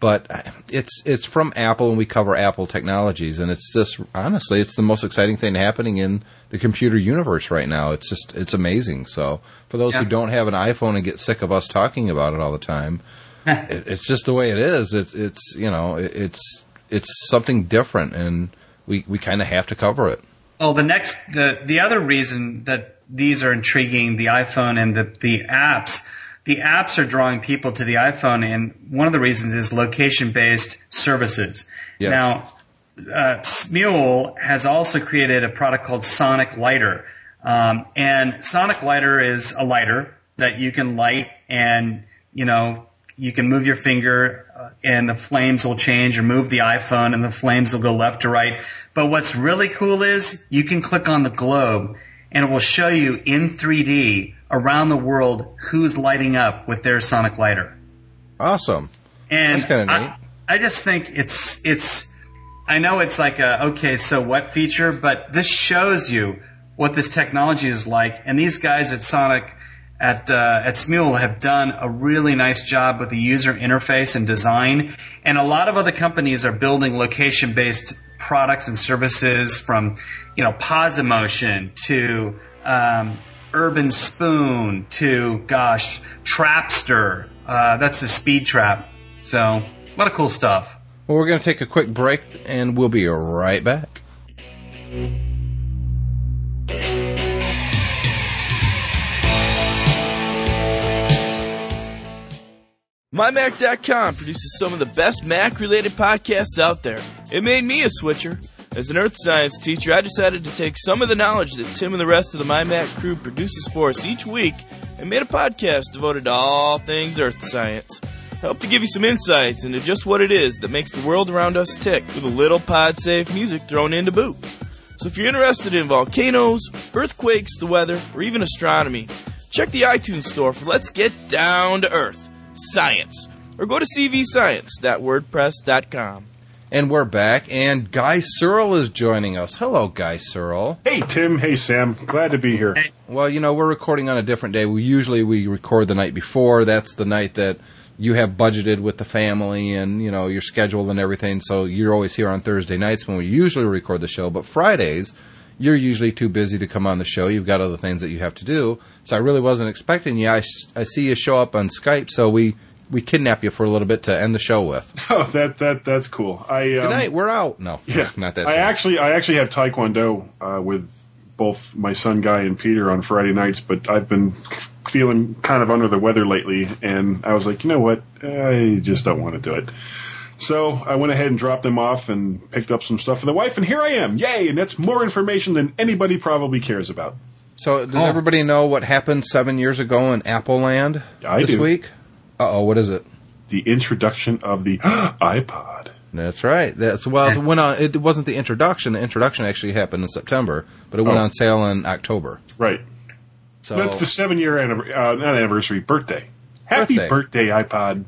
Speaker 1: but it's it's from Apple and we cover Apple technologies and it's just honestly it's the most exciting thing happening in the computer universe right now. It's just it's amazing. So for those who don't have an iPhone and get sick of us talking about it all the time, it's just the way it is. It's it's you know it, it's it's something different and we we kind of have to cover it.
Speaker 3: Well, the next, the the other reason that these are intriguing, the iPhone and the the apps, the apps are drawing people to the iPhone, and one of the reasons is location based services.
Speaker 1: Yes.
Speaker 3: Now, uh, Smule has also created a product called Sonic Lighter, um, and Sonic Lighter is a lighter that you can light, and you know you can move your finger uh, and the flames will change, or move the iPhone and the flames will go left to right. But what's really cool is you can click on the globe and it will show you in 3D around the world who's lighting up with their Sonic Lighter.
Speaker 1: Awesome.
Speaker 3: And
Speaker 1: That's kinda neat.
Speaker 3: I, I just think it's it's. I know it's like a okay, so what feature, but this shows you what this technology is like. And these guys at Sonic at uh, at Smule have done a really nice job with the user interface and design. And a lot of other companies are building location based products and services from you know Posimotion to um, Urban Spoon to gosh Trapster. Uh, that's the Speed Trap. So a lot of cool stuff.
Speaker 1: Well, we're going to take a quick break and we'll be right back.
Speaker 6: MyMac.com produces some of the best Mac related podcasts out there. It made me a switcher. As an earth science teacher, I decided to take some of the knowledge that Tim and the rest of the MyMac crew produces for us each week and made a podcast devoted to all things earth science. I hope to give you some insights into just what it is that makes the world around us tick with a little pod safe music thrown in to boot. So if you're interested in volcanoes, earthquakes, the weather, or even astronomy, check the iTunes store for Let's Get Down to Earth Science, or go to cvscience.wordpress.com.
Speaker 1: And we're back, and Guy Serle is joining us. Hello, Guy Serle.
Speaker 7: Hey Tim, hey Sam, glad to be here.
Speaker 1: Well, you know, we're recording on a different day. We usually we record the night before. That's the night that you have budgeted with the family and, you know, your schedule and everything. So you're always here on Thursday nights when we usually record the show. But Fridays, you're usually too busy to come on the show. You've got other things that you have to do. So I really wasn't expecting you. I, I see you show up on Skype, so we we kidnap you for a little bit to end the show with.
Speaker 7: Oh, that that that's cool. I um,
Speaker 1: Good night. We're out. No,
Speaker 7: Yeah,
Speaker 1: not that.
Speaker 7: I
Speaker 1: sad.
Speaker 7: actually I actually have Taekwondo uh, with both my son Guy and Peter on Friday nights, but I've been feeling kind of under the weather lately, and I was like, you know what, I just don't want to do it. So I went ahead and dropped them off and picked up some stuff for the wife, and here I am. Yay! And that's more information than anybody probably cares about.
Speaker 1: So does everybody know what happened seven years ago in Apple Land
Speaker 7: I
Speaker 1: this
Speaker 7: do.
Speaker 1: week? Uh oh, what is it?
Speaker 7: The introduction of the iPod.
Speaker 1: That's right. That's well, it went on. It wasn't the introduction. The introduction actually happened in September, but it went
Speaker 7: Oh.
Speaker 1: on sale in October.
Speaker 7: Right.
Speaker 1: So
Speaker 7: That's the seven year anniversary, uh, not anniversary, birthday. Happy
Speaker 1: Birthday.
Speaker 7: birthday, iPod.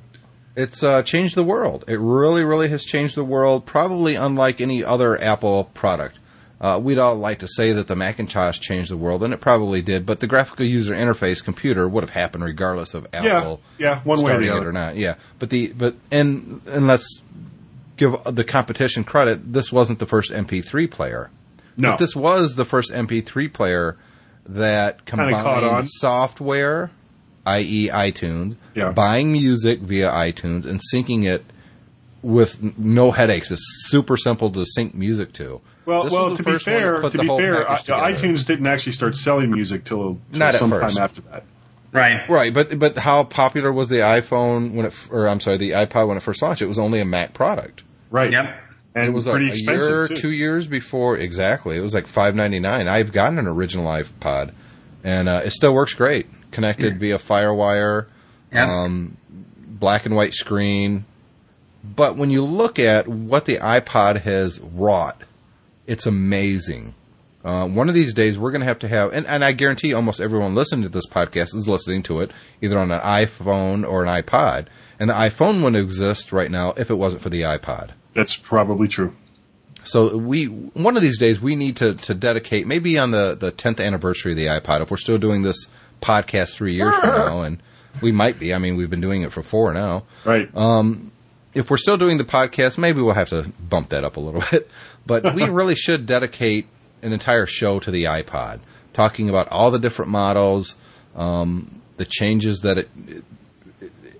Speaker 1: It's uh, changed the world. It really, really has changed the world. Probably unlike any other Apple product. Uh, we'd all like to say that the Macintosh changed the world, and it probably did. But the graphical user interface computer would have happened regardless of Apple.
Speaker 7: yeah, yeah, one way or the
Speaker 1: it
Speaker 7: other.
Speaker 1: or not. Yeah, but the but and and let's give the competition credit. This wasn't the first MP3 player.
Speaker 7: No.
Speaker 1: But this was the first MP3 player that combined software, i.e., iTunes,
Speaker 7: Yeah.
Speaker 1: buying music via iTunes, and syncing it with no headaches. It's super simple to sync music to.
Speaker 7: Well,
Speaker 1: This
Speaker 7: well, to be fair,
Speaker 1: put
Speaker 7: to be fair,
Speaker 1: package
Speaker 7: iTunes didn't actually start selling music till, till
Speaker 1: Not at
Speaker 7: sometime
Speaker 1: first.
Speaker 7: after that.
Speaker 3: Right.
Speaker 1: Right, but but how popular was the iPhone when it, or I'm sorry, the iPod when it first launched? It was only a Mac product.
Speaker 7: Right.
Speaker 3: Yep.
Speaker 7: And
Speaker 1: it was
Speaker 7: pretty
Speaker 1: a, a
Speaker 7: expensive
Speaker 1: year,
Speaker 7: too.
Speaker 1: two years before exactly. It was like five ninety nine. I've gotten an original iPod, and uh, it still works great. Connected via FireWire,
Speaker 3: Yep.
Speaker 1: um, black and white screen. But when you look at what the iPod has wrought, it's amazing. Uh, one of these days, we're going to have to have, and, and I guarantee almost everyone listening to this podcast is listening to it either on an iPhone or an iPod. And the iPhone wouldn't exist right now if it wasn't for the iPod.
Speaker 7: That's probably true.
Speaker 1: So we one of these days we need to, to dedicate maybe on the the tenth anniversary of the iPod if we're still doing this podcast three years from now and we might be. I mean we've been doing it for four now.
Speaker 7: Right.
Speaker 1: If we're still doing the podcast, maybe we'll have to bump that up a little bit. But we really should dedicate an entire show to the iPod, talking about all the different models, um, the changes that it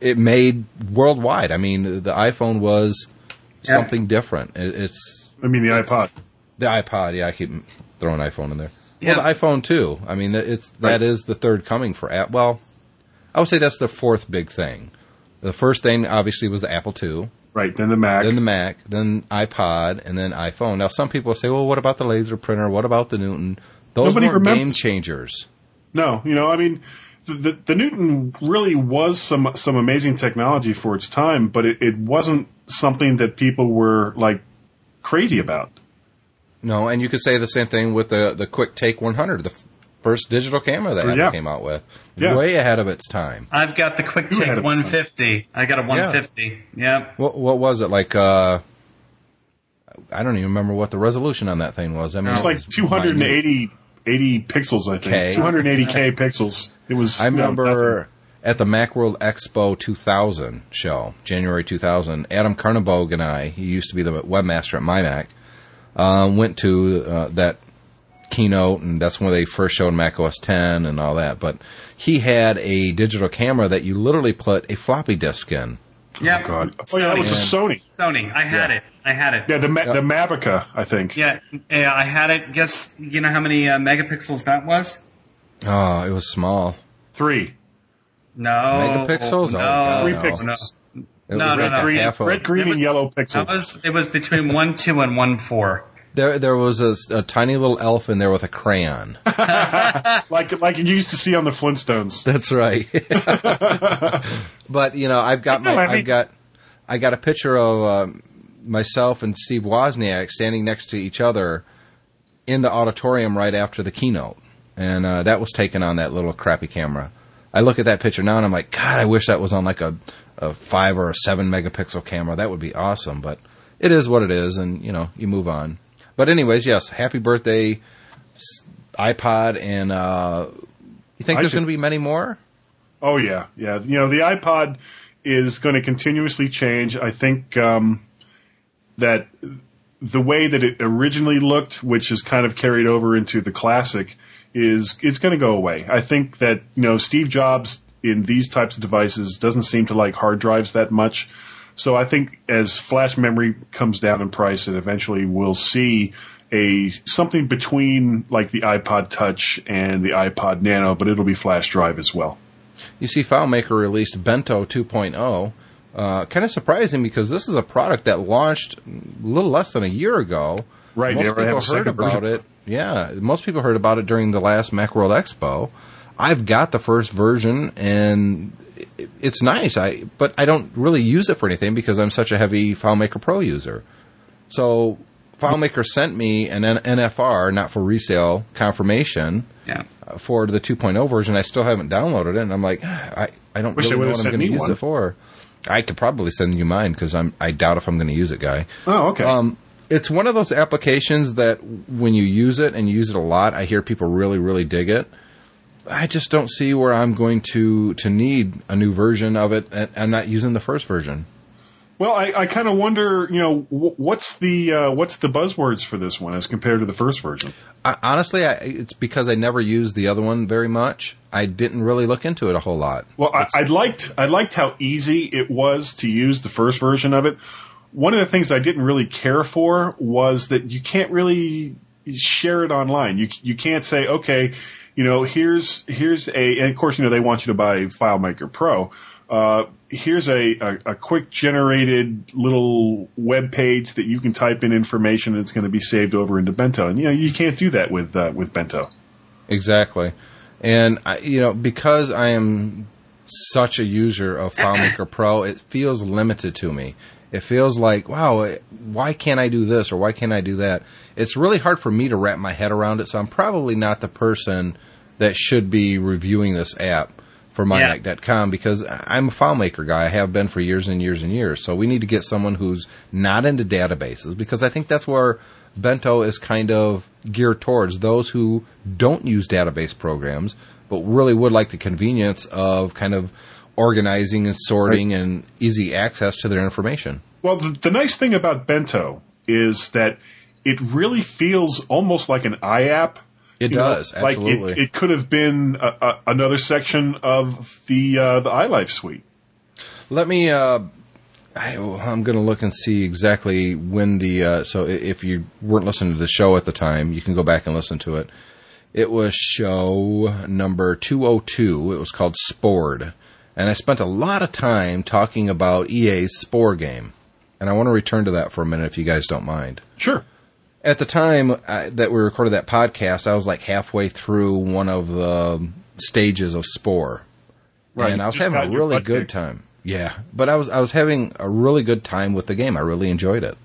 Speaker 1: it made worldwide. I mean the iPhone was something different. It, it's
Speaker 7: I mean, the iPod.
Speaker 1: The iPod, yeah, I keep throwing iPhone in there.
Speaker 3: Yeah.
Speaker 1: Well, the iPhone too. I mean, it's that
Speaker 7: Right.
Speaker 1: is the third coming for Apple. Well, I would say that's the fourth big thing. The first thing, obviously, was the Apple II,
Speaker 7: Right. Then the Mac.
Speaker 1: then the Mac, then iPod, and then iPhone. Now, some people say, "Well, what about the laser printer? What about the Newton?" Those
Speaker 7: Nobody
Speaker 1: were game changers.
Speaker 7: no, you know, I mean, the, the, the Newton really was some some amazing technology for its time, but it, it wasn't something that people were like crazy about.
Speaker 1: No, and you could say the same thing with the the Quick Take 100, the first digital camera that
Speaker 7: So,
Speaker 1: Apple
Speaker 7: yeah.
Speaker 1: came out with,
Speaker 7: Yeah.
Speaker 1: way ahead of its time.
Speaker 3: I've got the Quick Take 150. I got a 150. Yep.
Speaker 1: What what was it like? uh I don't even remember what the resolution on that thing was. I mean, it was
Speaker 7: like
Speaker 1: was
Speaker 7: 280 80 pixels, I think.
Speaker 1: K.
Speaker 7: 280k pixels. It was.
Speaker 1: I remember
Speaker 7: nothing.
Speaker 1: at the Macworld Expo 2000 show, January 2000. Adam Carnabogue and I, he used to be the webmaster at MyMac, um, went to uh, that keynote, and that's when they first showed Mac OS 10 and all that. But he had a digital camera that you literally put a floppy disk in.
Speaker 3: Yeah.
Speaker 7: Oh, God. Oh, yeah, that was a Sony.
Speaker 3: Sony. I had
Speaker 1: Yeah.
Speaker 3: it. I had it.
Speaker 7: Yeah, the Ma- the Mavica, I think.
Speaker 3: Yeah, yeah, I had it. Guess you know how many uh, megapixels that was?
Speaker 1: Oh, it was small.
Speaker 7: Three.
Speaker 3: No.
Speaker 1: Megapixels? Oh,
Speaker 3: No.
Speaker 1: God,
Speaker 7: Three
Speaker 1: no.
Speaker 7: pixels.
Speaker 1: It
Speaker 3: No,
Speaker 1: was
Speaker 3: no,
Speaker 1: like
Speaker 3: no.
Speaker 1: a
Speaker 7: Green,
Speaker 1: half
Speaker 7: red, green,
Speaker 3: was-
Speaker 7: and yellow
Speaker 3: That was it was between one two and one four.
Speaker 1: There, there was a, a tiny little elf in there with a crayon.
Speaker 7: like like you used to see on the Flintstones.
Speaker 1: That's right. but you know, I've got my. I've got, I got a picture of um, myself and Steve Wozniak standing next to each other in the auditorium right after the keynote, and uh, that was taken on that little crappy camera. I look at that picture now and I'm like, God, I wish that was on like a, a five or a seven megapixel camera. That would be awesome. But it is what it is, and you know, you move on. But anyways, yes, happy birthday, iPod, and uh, you think
Speaker 7: I
Speaker 1: there's going to be many more?
Speaker 7: Oh yeah, yeah. You know, the iPod is going to continuously change. I think um, that the way that it originally looked, which is kind of carried over into the classic, is it's going to go away. I think that you know Steve Jobs in these types of devices doesn't seem to like hard drives that much. So I think as flash memory comes down in price, and eventually we'll see a something between like the iPod Touch and the iPod Nano, but it'll be flash drive as well.
Speaker 1: You see, FileMaker released Bento 2.0. Uh, kind of surprising because this is a product that launched a little less than a year ago.
Speaker 7: Right,
Speaker 1: Most
Speaker 7: they already have
Speaker 1: people heard about
Speaker 7: version.
Speaker 1: it. Yeah, most people heard about it during the last Macworld Expo. I've got the first version and it's nice. I but I don't really use it for anything because I'm such a heavy FileMaker Pro user. So FileMaker sent me an NFR, not for resale, confirmation
Speaker 3: Yeah.
Speaker 1: uh, for the 2.0 version. I still haven't downloaded it, and I'm like, I, I don't
Speaker 7: Wish
Speaker 1: really know what I'm going to use
Speaker 7: one.
Speaker 1: it for. I could probably send you mine because I'm I doubt if I'm going to use it, guy.
Speaker 7: Oh, okay.
Speaker 1: Um, it's one of those applications that when you use it and you use it a lot, I hear people really, really dig it. I just don't see where I'm going to to need a new version of it, and I'm not using the first version.
Speaker 7: well, I, I kind of wonder, you know, wh- what's the uh, what's the buzzwords for this one as compared to the first version?
Speaker 1: I, honestly, I, it's because I never used the other one very much. I didn't really look into it a whole lot.
Speaker 7: Well, I, I liked I liked how easy it was to use the first version of it. One of the things I didn't really care for was that you can't really share it online. You you can't say, okay, you know, here's here's a, and of course, you know, they want you to buy FileMaker Pro. Uh, here's a, a, a quick generated little web page that you can type in information and it's going to be saved over into Bento. And you know, you can't do that with uh, with Bento.
Speaker 1: Exactly. And I, you know, because I am such a user of FileMaker Pro, it feels limited to me. It feels like, wow, eh, why can't I do this or why can't I do that? It's really hard for me to wrap my head around it, so I'm probably not the person that should be reviewing this app for
Speaker 3: Yeah.
Speaker 1: Because I'm a FileMaker guy. I have been for years and years and years. So we need to get someone who's not into databases because I think that's where Bento is kind of geared towards those who don't use database programs but really would like the convenience of kind of organizing and sorting and easy access to their information.
Speaker 7: Well, the, the nice thing about Bento is that it really feels almost like an iApp.
Speaker 1: It
Speaker 7: You know,
Speaker 1: does,
Speaker 7: Like
Speaker 1: absolutely.
Speaker 7: it, it could have been a, a, another section of the uh, the iLife suite.
Speaker 1: Let me. Uh, I, I'm going to look and see exactly when the. Uh, so if you weren't listening to the show at the time, you can go back and listen to it. It was show number 202. It was called Spored. And I spent a lot of time talking about EA's Spore game. And I want to return to that for a minute if you guys don't mind.
Speaker 7: Sure.
Speaker 1: At the time uh, that we recorded that podcast, I was like halfway through one of the stages of Spore.
Speaker 7: Right,
Speaker 1: And I was having a really good
Speaker 7: kicked.
Speaker 1: time. Yeah, but I was I was having a really good time with the game. I really enjoyed it.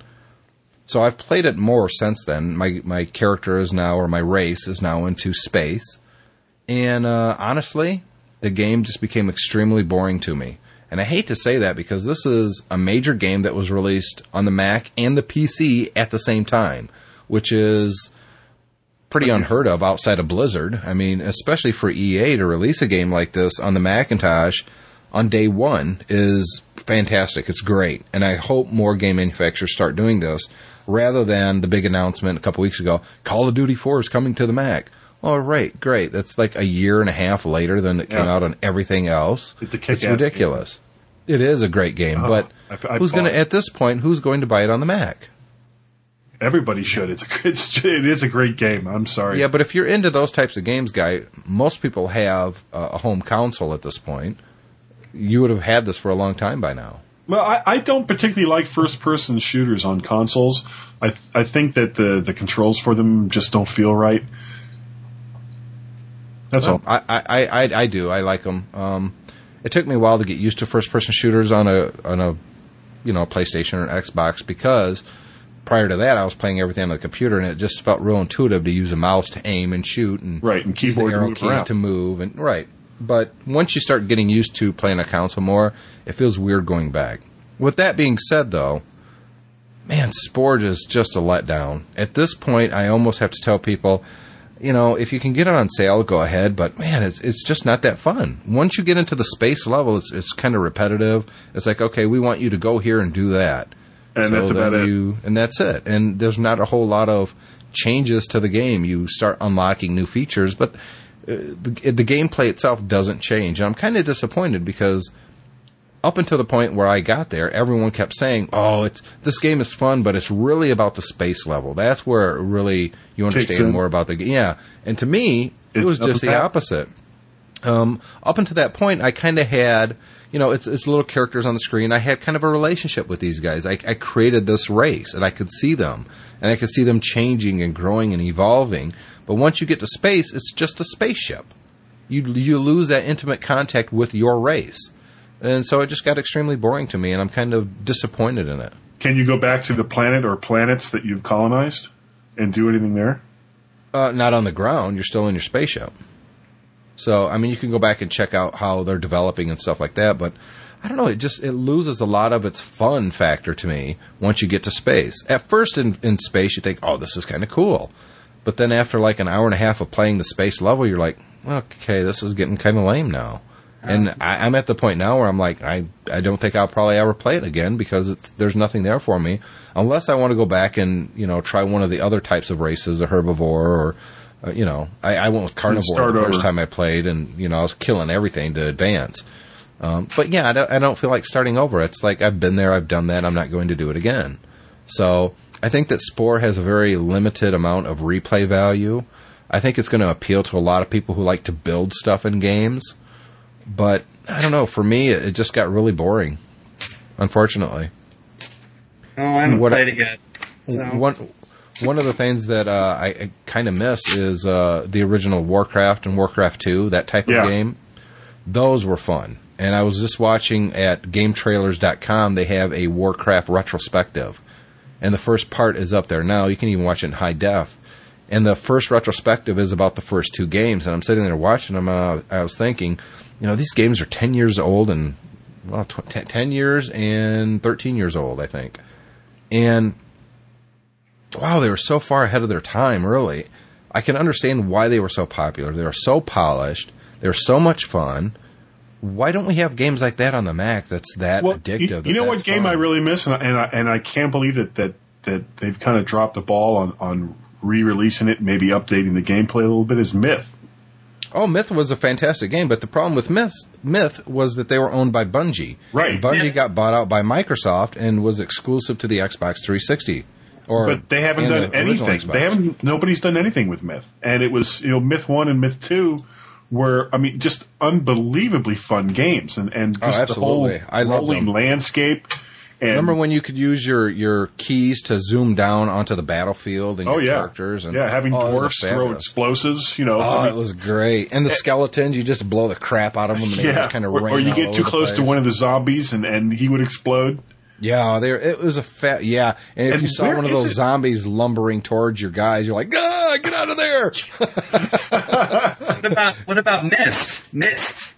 Speaker 1: So I've played it more since then. My my character is now, or my race is now into space, and uh, honestly, the game just became extremely boring to me. And I hate to say that because this is a major game that was released on the Mac and the PC at the same time, which is pretty unheard of outside of Blizzard. I mean, especially for EA to release a game like this on the Macintosh on day one is fantastic. It's great. And I hope more game manufacturers start doing this rather than the big announcement a couple weeks ago Call of Duty 4 is coming to the Mac. All right, great. That's like a year and a half later than it came out on everything else.
Speaker 7: It's a kick-ass
Speaker 1: ridiculous. It is a great game,
Speaker 7: Oh,
Speaker 1: but
Speaker 7: I- I
Speaker 1: who's going to at this point? Who's going to buy it on the Mac?
Speaker 7: Everybody should. It's a it's, it is a great game. I'm sorry.
Speaker 1: Yeah, but if you're into those types of games, guy, most people have a home console at this point. you would have had this for a long time by now.
Speaker 7: Well, I, I don't particularly like first-person shooters on consoles. I I think that the the controls for them just don't feel right. That's all.
Speaker 1: I, I, I, I do. I like them. Um, it took me a while to get used to first person shooters on a on a you know PlayStation or an Xbox because prior to that I was playing everything on the computer and it just felt real intuitive to use a mouse to aim and shoot and
Speaker 7: Right, and keyboard to
Speaker 1: arrow
Speaker 7: move
Speaker 1: keys
Speaker 7: around.
Speaker 1: to move and right. But once you start getting used to playing a console more, it feels weird going back. With that being said, though, man, Spore is just a letdown. At this point, I almost have to tell people, you know, if you can get it on sale, go ahead. But man, it's it's just not that fun. Once you get into the space level, it's it's kind of repetitive. It's like, okay, we want you to go here and do that,
Speaker 7: And that's
Speaker 1: then
Speaker 7: about it.
Speaker 1: And that's it. And there's not a whole lot of changes to the game. You start unlocking new features, but uh, the, the gameplay itself doesn't change. And I'm kind of disappointed because up until the point where I got there, everyone kept saying, "Oh, it's this game is fun, but it's really about the space level. That's where really you understand more about the game." Yeah, and to me, it
Speaker 7: It's
Speaker 1: was just the
Speaker 7: down.
Speaker 1: opposite. Um, up until that point, I kind of had, you know, it's it's little characters on the screen. I had kind of a relationship with these guys. I, I created this race, and I could see them, and I could see them changing and growing and evolving. But once you get to space, it's just a spaceship. You you lose that intimate contact with your race, and so it just got extremely boring to me, and I'm kind of disappointed in it.
Speaker 7: Can you go back to the planet or planets that you've colonized and do anything there?
Speaker 1: Uh, not on the ground. You're still in your spaceship. So, I mean, you can go back and check out how they're developing and stuff like that, but I don't know. It just it loses a lot of its fun factor to me once you get to space. At first, in in space, you think, "Oh, this is kind of cool," but then after like an hour and a half of playing the space level, you're like, "Okay, this is getting kind of lame now." And I, I'm at the point now where I'm like, I I don't think I'll probably ever play it again because it's there's nothing there for me unless I want to go back and you know try one of the other types of races, a herbivore or uh, you know I, I went with carnivore the first
Speaker 7: over.
Speaker 1: time I played, and you know I was killing everything to advance. Um, but yeah, I don't, I don't feel like starting over. It's like I've been there, I've done that. I'm not going to do it again. So I think that Spore has a very limited amount of replay value. I think it's going to appeal to a lot of people who like to build stuff in games. But I don't know. For me, it, it just got really boring. Unfortunately,
Speaker 3: Oh, I haven't
Speaker 1: What-
Speaker 3: played it yet. So
Speaker 1: one one of the things that uh, I, I kind of miss is uh, the original Warcraft and Warcraft Two, that type of game. Those were fun. And I was just watching at GameTrailers.com. They have a Warcraft retrospective, and the first part is up there now. You can even watch it in high def. And the first retrospective is about the first two games. And I'm sitting there watching them. And I I was thinking, you know, these games are 10 years old and well, tw- 10 10 years and 13 years old, I think. And wow, they were so far ahead of their time, really. I can understand why they were so popular. They were so polished. They were so much fun. Why don't we have games like that on the Mac that's that
Speaker 7: Well,
Speaker 1: addictive?
Speaker 7: you,
Speaker 1: that
Speaker 7: you know what game
Speaker 1: fun?
Speaker 7: I really miss, and I, and I, and I can't believe that, that that they've kind of dropped the ball on on re-releasing it, maybe updating the gameplay a little bit. Is Myth?
Speaker 1: Oh, Myth was a fantastic game, but the problem with Myth, Myth was that they were owned by Bungie.
Speaker 7: Right.
Speaker 1: Bungie
Speaker 3: Yeah.
Speaker 1: got bought out by Microsoft and was exclusive to the Xbox 360. Or
Speaker 7: but they haven't done
Speaker 1: the
Speaker 7: anything. They haven't. Nobody's done anything with Myth, and it was you know Myth One and Myth Two were I mean just unbelievably fun games, and and
Speaker 1: Oh,
Speaker 7: just the whole
Speaker 1: I
Speaker 7: rolling landscape. And
Speaker 1: Remember when you could use your, your keys to zoom down onto the battlefield and
Speaker 7: Oh
Speaker 1: your
Speaker 7: yeah,
Speaker 1: characters? And,
Speaker 7: yeah, having
Speaker 1: oh,
Speaker 7: dwarfs throw explosives. You know,
Speaker 1: Oh,
Speaker 7: I mean,
Speaker 1: it was great. And the skeletons, you just blow the crap out of them and they
Speaker 7: yeah.
Speaker 1: just kind of
Speaker 7: or,
Speaker 1: rain
Speaker 7: or you get too close to one of the zombies, and and he would explode.
Speaker 1: Yeah, there. It was a fat. Yeah, and if
Speaker 7: And
Speaker 1: you saw one of those
Speaker 7: it?
Speaker 1: zombies lumbering towards your guys, you're like, "Ah, get out of there!"
Speaker 3: what about what about Myst? Myst.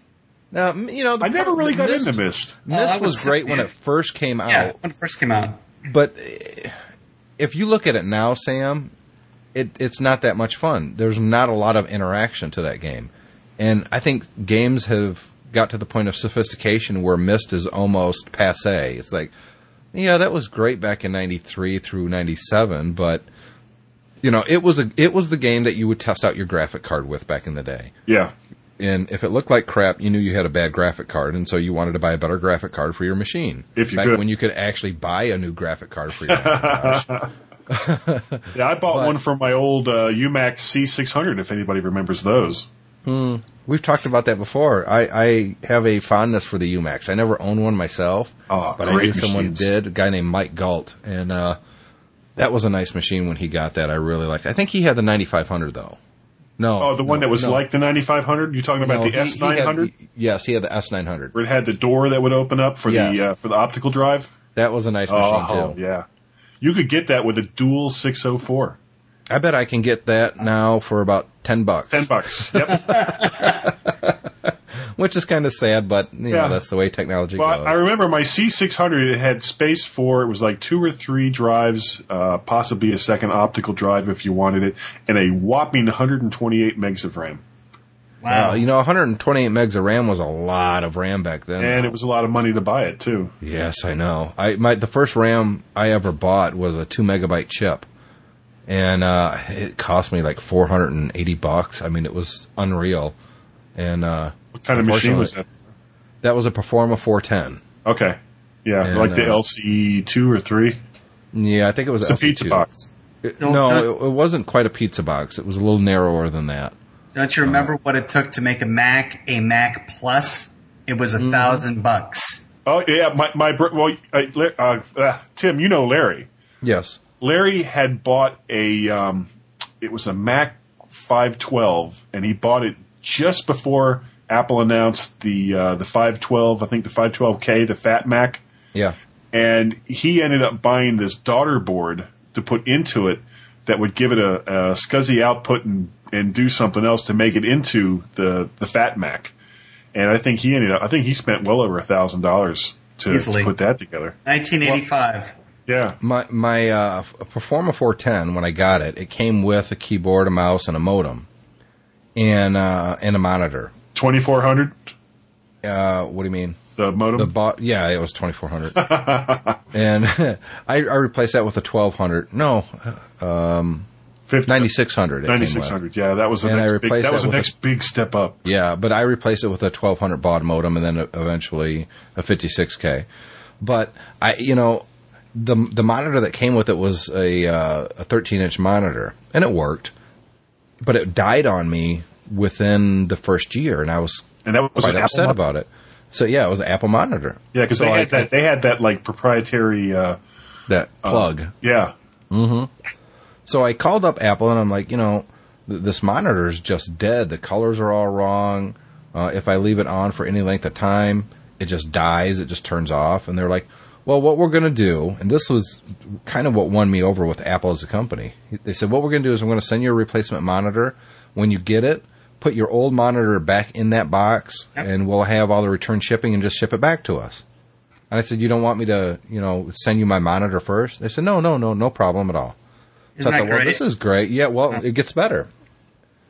Speaker 1: Now, you know, the
Speaker 7: I never really got
Speaker 1: Myst,
Speaker 7: into Myst.
Speaker 1: Myst
Speaker 3: Oh,
Speaker 1: was
Speaker 3: was-
Speaker 1: great when it first came out,
Speaker 3: Yeah, when it first came out.
Speaker 1: but eh, if you look at it now, Sam, it, it's not that much fun. There's not a lot of interaction to that game, and I think games have got to the point of sophistication where Myst is almost passe. It's like, yeah, that was great back in '93 through '97, but you know, it was a it was the game that you would test out your graphic card with back in the day.
Speaker 7: Yeah,
Speaker 1: And if it looked like crap, you knew you had a bad graphic card, and so you wanted to buy a better graphic card for your machine.
Speaker 7: If you
Speaker 1: back
Speaker 7: could.
Speaker 1: when you could actually buy a new graphic card for your
Speaker 7: yeah. I bought
Speaker 1: But-
Speaker 7: one from my old uh, UMAX C600. If anybody remembers those.
Speaker 1: Well, We've talked about that before. I, I have a fondness for the UMAX. I never owned one myself,
Speaker 7: Oh,
Speaker 1: but I knew someone did. A guy named Mike Galt, and uh, that was a nice machine when he got that. I really liked. It. I think he had the 9500 though. No,
Speaker 7: Oh, the one
Speaker 1: no,
Speaker 7: that was
Speaker 1: no.
Speaker 7: like the 9500. You talking about
Speaker 1: No,
Speaker 7: the
Speaker 1: he- he had-
Speaker 7: S900,
Speaker 1: yes, he had the S900.
Speaker 7: where it had the door that would open up for
Speaker 1: Yes.
Speaker 7: the uh, for the optical drive?
Speaker 1: That was a nice machine
Speaker 7: Oh,
Speaker 1: too.
Speaker 7: yeah. You could get that with a dual 604.
Speaker 1: I bet I can get that now for about ten bucks,
Speaker 7: Ten bucks. Yep.
Speaker 1: which is kind of sad, but you
Speaker 7: Yeah.
Speaker 1: know that's the way technology
Speaker 7: well,
Speaker 1: goes.
Speaker 7: I remember my C600. It had space for it was like two or three drives, uh, possibly a second optical drive if you wanted it, and a whopping 128 megs of RAM.
Speaker 3: Wow.
Speaker 1: You know, 128 megs of RAM was a lot of RAM back then.
Speaker 7: And it was a lot of money to buy it too.
Speaker 1: Yes, I know. I my the first RAM I ever bought was a two megabyte chip, and uh, it cost me like 480 bucks. I mean, it was unreal. And uh,
Speaker 7: What kind of machine was that?
Speaker 1: That was a Performa 410.
Speaker 7: Okay. Yeah,
Speaker 1: And,
Speaker 7: like the
Speaker 1: uh,
Speaker 7: LC two or three.
Speaker 1: Yeah, I think it was
Speaker 7: It's a
Speaker 1: LC2.
Speaker 7: pizza box.
Speaker 1: It-
Speaker 3: No,
Speaker 1: no, it, it wasn't quite a pizza box. It was a little narrower than that.
Speaker 3: Don't you remember what it took to make a Mac a Mac Plus? It was a thousand bucks.
Speaker 7: Oh yeah, my my bro- well, uh, uh, uh, Tim, you know Larry.
Speaker 1: Yes.
Speaker 7: Larry had bought a um, it was a Mac 512, and he bought it just before Apple announced the uh, the 512. I think the 512K, the Fat Mac,
Speaker 1: Yeah.
Speaker 7: and he ended up buying this daughter board to put into it that would give it a, a SCSI output and and do something else to make it into the the Fat Mac. And I think he ended up. I think he spent well over a thousand dollars to put that together.
Speaker 3: 1985.
Speaker 7: Yeah.
Speaker 1: My my uh, Performa 410 when I got it, it came with a keyboard, a mouse, and a modem, and uh, and a monitor.
Speaker 7: 2400
Speaker 1: Uh, what do you mean?
Speaker 7: the modem
Speaker 1: The bot, yeah, it was 2400, and I, I replaced that with a 1200. No,
Speaker 7: 50
Speaker 1: 9600. it came with.
Speaker 7: 9600 yeah that was the
Speaker 1: And I
Speaker 7: next big,
Speaker 1: replaced
Speaker 7: that was
Speaker 1: that
Speaker 7: the next big step up
Speaker 1: Yeah, but I replaced it with a 1200 baud modem and then eventually a 56k. But I, you know, the the monitor that came with it was a uh, a 13 inch monitor, and it worked, but it died on me within the first year, and I was
Speaker 7: and that was
Speaker 1: quite upset
Speaker 7: Apple
Speaker 1: about it. So yeah, it was an Apple monitor.
Speaker 7: yeah because
Speaker 1: so
Speaker 7: they
Speaker 1: I
Speaker 7: had that they had that like proprietary uh
Speaker 1: that plug.
Speaker 7: yeah
Speaker 1: So I called up Apple and I'm like, you know, th- this monitor is just dead. The colors are all wrong. Uh, if I leave it on for any length of time, it just dies. It just turns off. And they're like, well, what we're going to do, and this was kind of what won me over with Apple as a company. They said, what we're going to do is I'm going to send you a replacement monitor. When you get it, put your old monitor back in that box
Speaker 3: Yep.
Speaker 1: and we'll have all the return shipping and just ship it back to us. And I said, you don't want me to, you know, send you my monitor first? They said, no, no, no, no problem at all.
Speaker 3: Isn't
Speaker 1: so I
Speaker 3: that
Speaker 1: thought, well, this is great. Yeah, well, it gets better.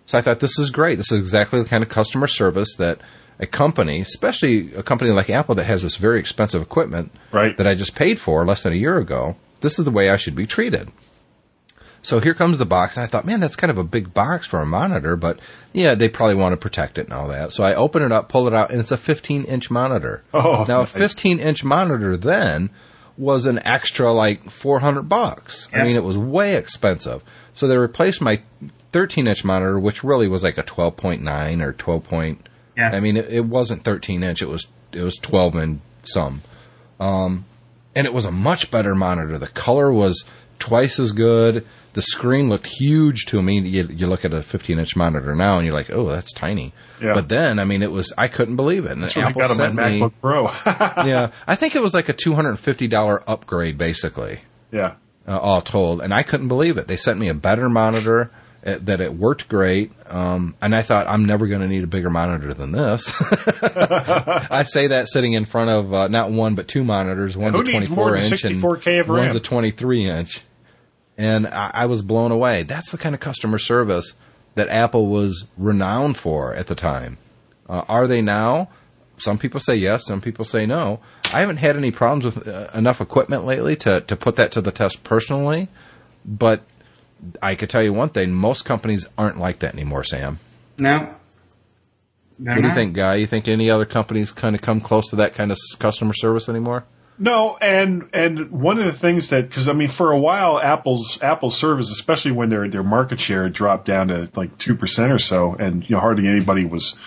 Speaker 1: So I thought this is great. This is exactly the kind of customer service that a company, especially a company like Apple that has this very expensive equipment
Speaker 7: Right.
Speaker 1: that I just paid for less than a year ago, this is the way I should be treated. So here comes the box, and I thought, man, that's kind of a big box for a monitor, but yeah, they probably want to protect it and all that. So I open it up, pull it out, and it's a 15 inch monitor.
Speaker 7: Oh,
Speaker 1: now
Speaker 7: nice.
Speaker 1: a 15 inch monitor then was an extra like 400 bucks. I mean, it was way expensive. So they replaced my 13 inch monitor, which really was like a 12.9 or 12 point.
Speaker 3: Yeah.
Speaker 1: I mean, it, it wasn't 13 inch. It was it was 12 and some. Um, and it was a much better monitor. The color was twice as good. The screen looked huge to me. You, you look at a 15 inch monitor now, and you're like, oh, that's tiny.
Speaker 7: Yeah.
Speaker 1: But then, I mean, it was I couldn't believe it. And
Speaker 7: that's what I
Speaker 1: Apple
Speaker 7: got on my
Speaker 1: me,
Speaker 7: MacBook Pro
Speaker 1: yeah, I think it was like a two hundred and fifty dollar upgrade, basically,
Speaker 7: yeah
Speaker 1: uh, all told. And I couldn't believe it. They sent me a better monitor. uh, That it worked great, um, and I thought I'm never going to need a bigger monitor than this. I'd say that sitting in front of uh, not one but two monitors. One's
Speaker 7: who
Speaker 1: a
Speaker 7: needs
Speaker 1: 24
Speaker 7: more than
Speaker 1: inch and
Speaker 7: 64K of RAM?
Speaker 1: one's a 23 inch, and I, I was blown away. That's the kind of customer service that Apple was renowned for at the time. Uh, are they now? Some people say yes, some people say no. I haven't had any problems with uh, enough equipment lately to, to put that to the test personally, but I could tell you one thing: most companies aren't like that anymore. Sam,
Speaker 3: No.
Speaker 1: what do you think, Guy? You think any other companies kind of come close to that kind of customer service anymore?
Speaker 7: No, and and one of the things that because I mean for a while Apple's Apple service, especially when their their market share dropped down to like two percent or so, and you know hardly anybody was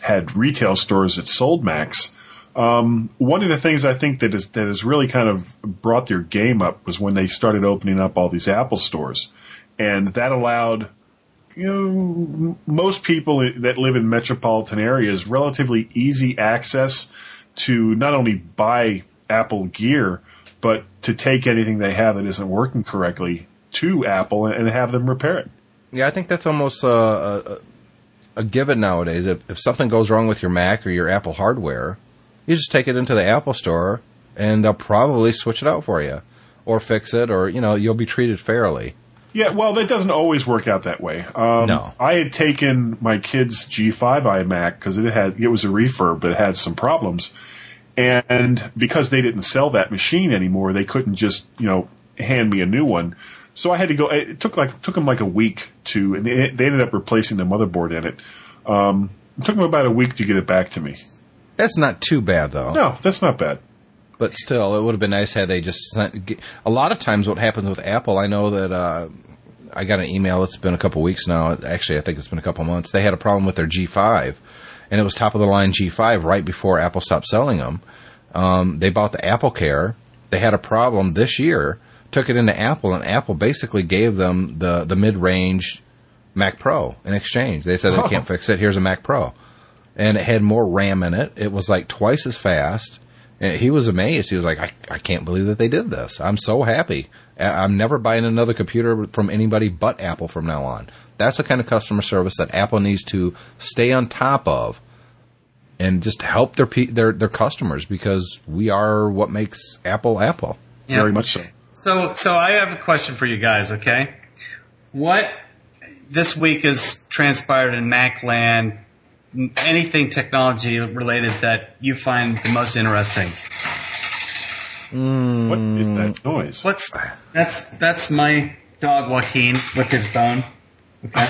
Speaker 7: had retail stores that sold Macs. Um, one of the things I think that is that has really kind of brought their game up was when they started opening up all these Apple stores, and that allowed you know most people that live in metropolitan areas relatively easy access to not only buy Apple gear but to take anything they have that isn't working correctly to Apple and have them repair it.
Speaker 1: Yeah, I think that's almost uh, a, a given nowadays. If, if something goes wrong with your Mac or your Apple hardware, you just take it into the Apple store and they'll probably switch it out for you or fix it or, you know, you'll be treated fairly.
Speaker 7: Yeah, well, that doesn't always work out that way. Um,
Speaker 1: No.
Speaker 7: I had taken my kid's G5 iMac because it had it was a refurb, but it had some problems, and because they didn't sell that machine anymore, they couldn't just you know hand me a new one. So I had to go. It took like took them like a week to, and they, they ended up replacing the motherboard in it. Um, it took them about a week to get it back to me.
Speaker 1: That's not too bad though.
Speaker 7: No, that's not bad.
Speaker 1: But still, it would have been nice had they just sent. A lot of times, what happens with Apple, I know that uh, I got an email. It's been a couple weeks now. Actually, I think it's been a couple months. They had a problem with their G5, and it was top of the line G5 right before Apple stopped selling them. Um, they bought the Apple Care. They had a problem this year. Took it into Apple, and Apple basically gave them the the mid range Mac Pro in exchange. They said they can't fix it. Here's a Mac Pro and it had more RAM in it. It was like twice as fast. And he was amazed. He was like, I, I can't believe that they did this. I'm so happy. I- I'm never buying another computer from anybody but Apple from now on. That's the kind of customer service that Apple needs to stay on top of and just help their their their customers because we are what makes Apple Apple.
Speaker 3: Yeah.
Speaker 7: Very much so.
Speaker 3: So, so I have a question for you guys. Okay, what this week has transpired in Macland? Anything technology related that you find the most interesting?
Speaker 7: What is that noise?
Speaker 3: What's that's that's my dog Joaquin with his bone. Okay.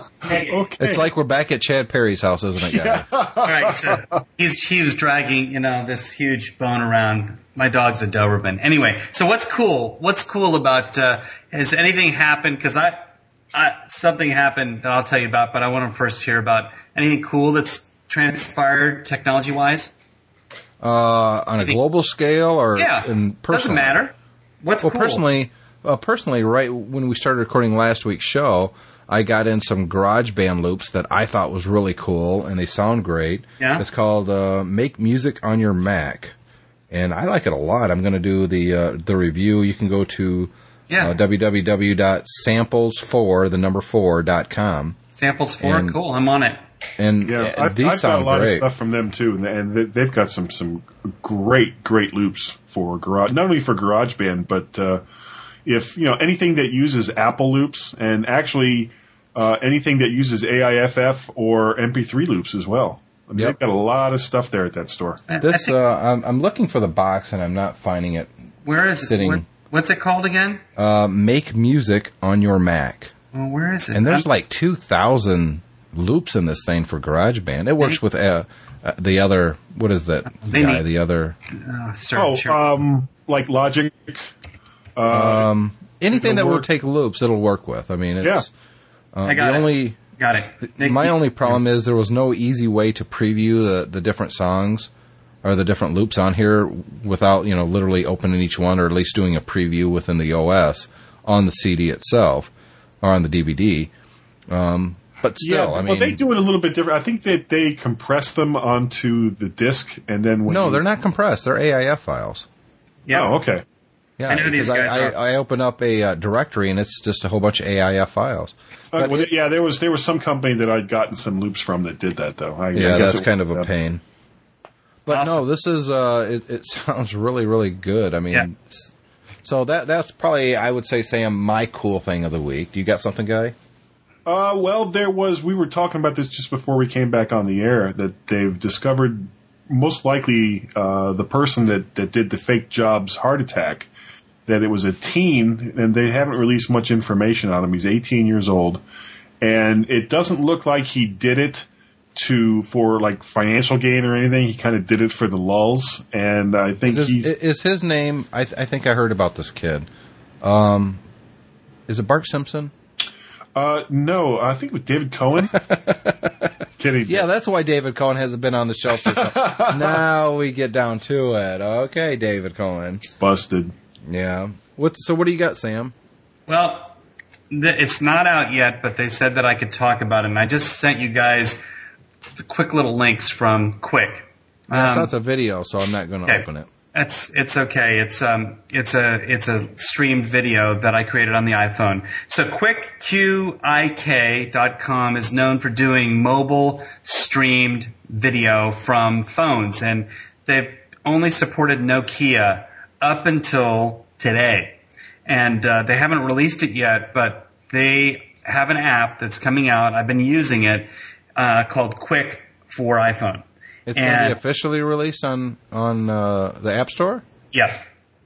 Speaker 7: Okay.
Speaker 1: It's like we're back at Chad Perry's house, isn't it, guys?
Speaker 3: All right, so he's he was dragging you know this huge bone around. My dog's a Doberman. Anyway, so what's cool? What's cool about? Uh, has anything happened? Because I, I something happened that I'll tell you about, but I want to first hear about anything cool that's transpired technology wise.
Speaker 1: Uh, on a global scale or
Speaker 3: Yeah,
Speaker 1: in
Speaker 3: doesn't matter. What's
Speaker 1: Well,
Speaker 3: cool?
Speaker 1: personally, well, personally, right when we started recording last week's show, I got in some GarageBand loops that I thought was really cool, and they sound great.
Speaker 3: Yeah?
Speaker 1: It's called uh, "Make Music on Your Mac," and I like it a lot. I'm going to do the uh, the review. You can go to
Speaker 3: Yeah.
Speaker 1: uh, www.samples4 the number four dot com,
Speaker 3: samples four.
Speaker 1: and-
Speaker 3: cool. I'm on it.
Speaker 1: and
Speaker 7: Yeah,
Speaker 1: uh,
Speaker 7: I've,
Speaker 1: these
Speaker 7: I've got a lot
Speaker 1: great.
Speaker 7: of stuff from them too, and- and they- they've got some some great great loops for garage, not only for GarageBand, but uh, if you know anything that uses Apple loops, and actually uh, anything that uses AIFF or MP3 loops as well. I mean,
Speaker 1: Yep.
Speaker 7: They've got a lot of stuff there at that store.
Speaker 3: I- I
Speaker 1: This uh, I'm, I'm looking for the box and I'm not finding it.
Speaker 3: where is it?
Speaker 1: sitting-
Speaker 3: Where- what's it called again?
Speaker 1: Uh, Make Music on Your Mac.
Speaker 3: Well, where is it?
Speaker 1: And there's
Speaker 3: I'm-
Speaker 1: like 2,000 loops in this thing for GarageBand. It works with uh, uh, the other, what is that
Speaker 3: They
Speaker 1: guy?
Speaker 3: need-
Speaker 1: The other,
Speaker 3: oh,
Speaker 7: Oh,
Speaker 3: search
Speaker 7: um, like Logic.
Speaker 1: anything
Speaker 7: It'll
Speaker 1: that will take loops, it'll work with. I mean, it's, uh,
Speaker 3: I got
Speaker 1: the
Speaker 3: it.
Speaker 1: only,
Speaker 3: Got it. Make
Speaker 1: my only problem is there was no easy way to preview the, the different songs or the different loops on here without, you know, literally opening each one or at least doing a preview within the OS on the CD itself or on the DVD. Um, but still,
Speaker 7: yeah,
Speaker 1: I mean,
Speaker 7: well, they do it a little bit different. I think that they compress them onto the disc, and then when
Speaker 1: no,
Speaker 7: you-
Speaker 1: they're not compressed. They're AIF files.
Speaker 3: Yeah.
Speaker 7: Oh, okay.
Speaker 1: Yeah,
Speaker 3: I know these
Speaker 1: because
Speaker 3: guys
Speaker 1: I,
Speaker 3: are-
Speaker 1: I, I open up a uh, directory and it's just a whole bunch of AIF files.
Speaker 7: Uh,
Speaker 1: But
Speaker 7: well,
Speaker 1: it-
Speaker 7: yeah, there was there was some company that I'd gotten some loops from that did that though. I, I
Speaker 1: yeah,
Speaker 7: guess
Speaker 1: that's
Speaker 7: it
Speaker 1: kind of a pain. But no, this is uh, it, it sounds really, really good. I mean,
Speaker 3: Yeah.
Speaker 1: so that that's probably I would say Sam my cool thing of the week. Do you got something, guy?
Speaker 7: Uh, well, there was. We were talking about this just before we came back on the air that they've discovered most likely uh, the person that that did the fake Jobs heart attack. That it was a teen, and they haven't released much information on him. He's 18 years old, and it doesn't look like he did it to for like financial gain or anything. He kind of did it for the lulls, and I think
Speaker 1: Is,
Speaker 7: he's
Speaker 1: his, is his name? I, th- I think I heard about this kid. Um, is it Bart Simpson?
Speaker 7: Uh, no, I think with David Cohen. Kitty.
Speaker 1: Yeah, that's why David Cohen hasn't been on the show. For some- now we get down to it. Okay, David Cohen.
Speaker 7: busted.
Speaker 1: Yeah. What? So what do you got, Sam?
Speaker 3: Well, it's not out yet, but they said that I could talk about it, and I just sent you guys the quick little links from Qik.
Speaker 1: Yeah, so
Speaker 3: Um,
Speaker 1: that's a video, so I'm not going to
Speaker 3: okay.
Speaker 1: open it.
Speaker 3: It's it's okay. It's um it's a it's a streamed video that I created on the iPhone. So quickqik.com is known for doing mobile streamed video from phones and they've only supported Nokia up until today. And uh, they haven't released it yet, but they have an app that's coming out. I've been using it uh, called Qik for iPhone.
Speaker 1: It's going to be officially released on on uh, the App Store.
Speaker 3: Yep.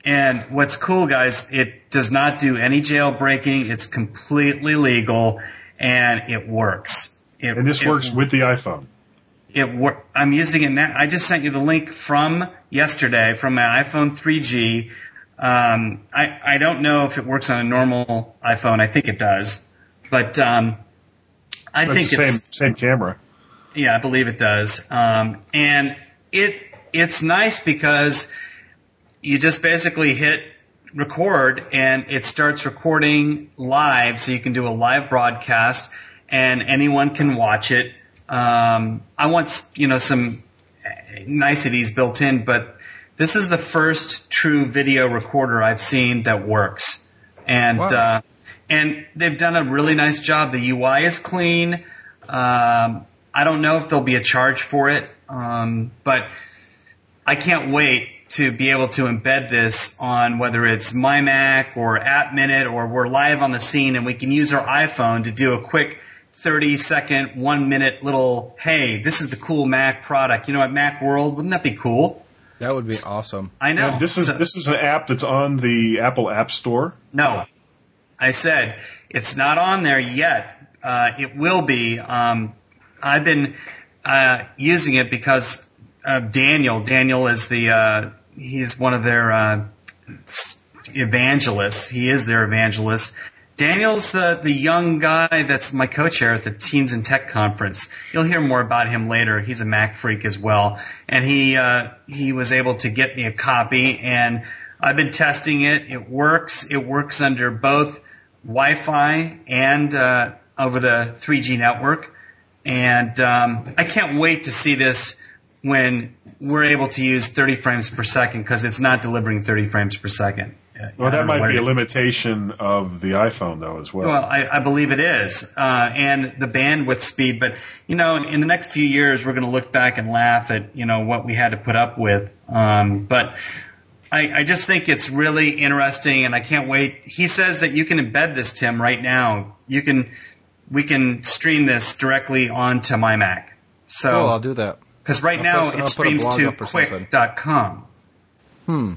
Speaker 3: And what's cool, guys, it does not do any jailbreaking. It's completely legal, and it works. It,
Speaker 7: And this
Speaker 3: it-
Speaker 7: works with the iPhone.
Speaker 3: It wor- I'm using it now. I just sent you the link from yesterday from my iPhone 3G. Um, I I don't know if it works on a normal iPhone. I think it does, but um, I
Speaker 7: It's
Speaker 3: think
Speaker 7: the
Speaker 3: it's
Speaker 7: same same camera.
Speaker 3: yeah, I believe it does. Um, and it it's nice because you just basically hit record and it starts recording live, so you can do a live broadcast and anyone can watch it. Um, I want you know some niceties built in, but this is the first true video recorder I've seen that works, and
Speaker 1: Wow.
Speaker 3: uh, and they've done a really nice job. The UI is clean. Um, I don't know if there'll be a charge for it, um, but I can't wait to be able to embed this on whether it's My Mac or App Minute or we're live on the scene and we can use our iPhone to do a quick 30 second, one minute little, hey, this is the cool Mac product. You know, at Mac World, wouldn't that be cool?
Speaker 1: That would be awesome.
Speaker 3: I know.
Speaker 7: Now, this is
Speaker 3: So-
Speaker 7: this is an app that's on the Apple App Store.
Speaker 3: No, I said it's not on there yet. Uh, it will be. Um, I've been uh, using it because of Daniel. Daniel is the uh, he's one of their uh, evangelists. He is their evangelist. Daniel's the the young guy that's my co-chair at the Teens and Tech conference. You'll hear more about him later. He's a Mac freak as well, and he uh, he was able to get me a copy, and I've been testing it. It works. It works under both Wi-Fi and uh, over the 3G network, and um, I can't wait to see this when we're able to use 30 frames per second because it's not delivering 30 frames per second.
Speaker 7: Well, that might be
Speaker 3: it
Speaker 7: a limitation of the iPhone, though, as well.
Speaker 3: Well, I, I believe it is, uh, and the bandwidth speed. But you know, in, in the next few years, we're going to look back and laugh at you know what we had to put up with. Um, but I, I just think it's really interesting, and I can't wait. He says that you can embed this, Tim, right now. You can, we can stream this directly onto my Mac. So
Speaker 1: Oh, I'll do that.
Speaker 3: because right
Speaker 1: I'll
Speaker 3: now
Speaker 1: I'll
Speaker 3: it streams to
Speaker 1: up or something.
Speaker 3: qik.com.
Speaker 1: Hmm.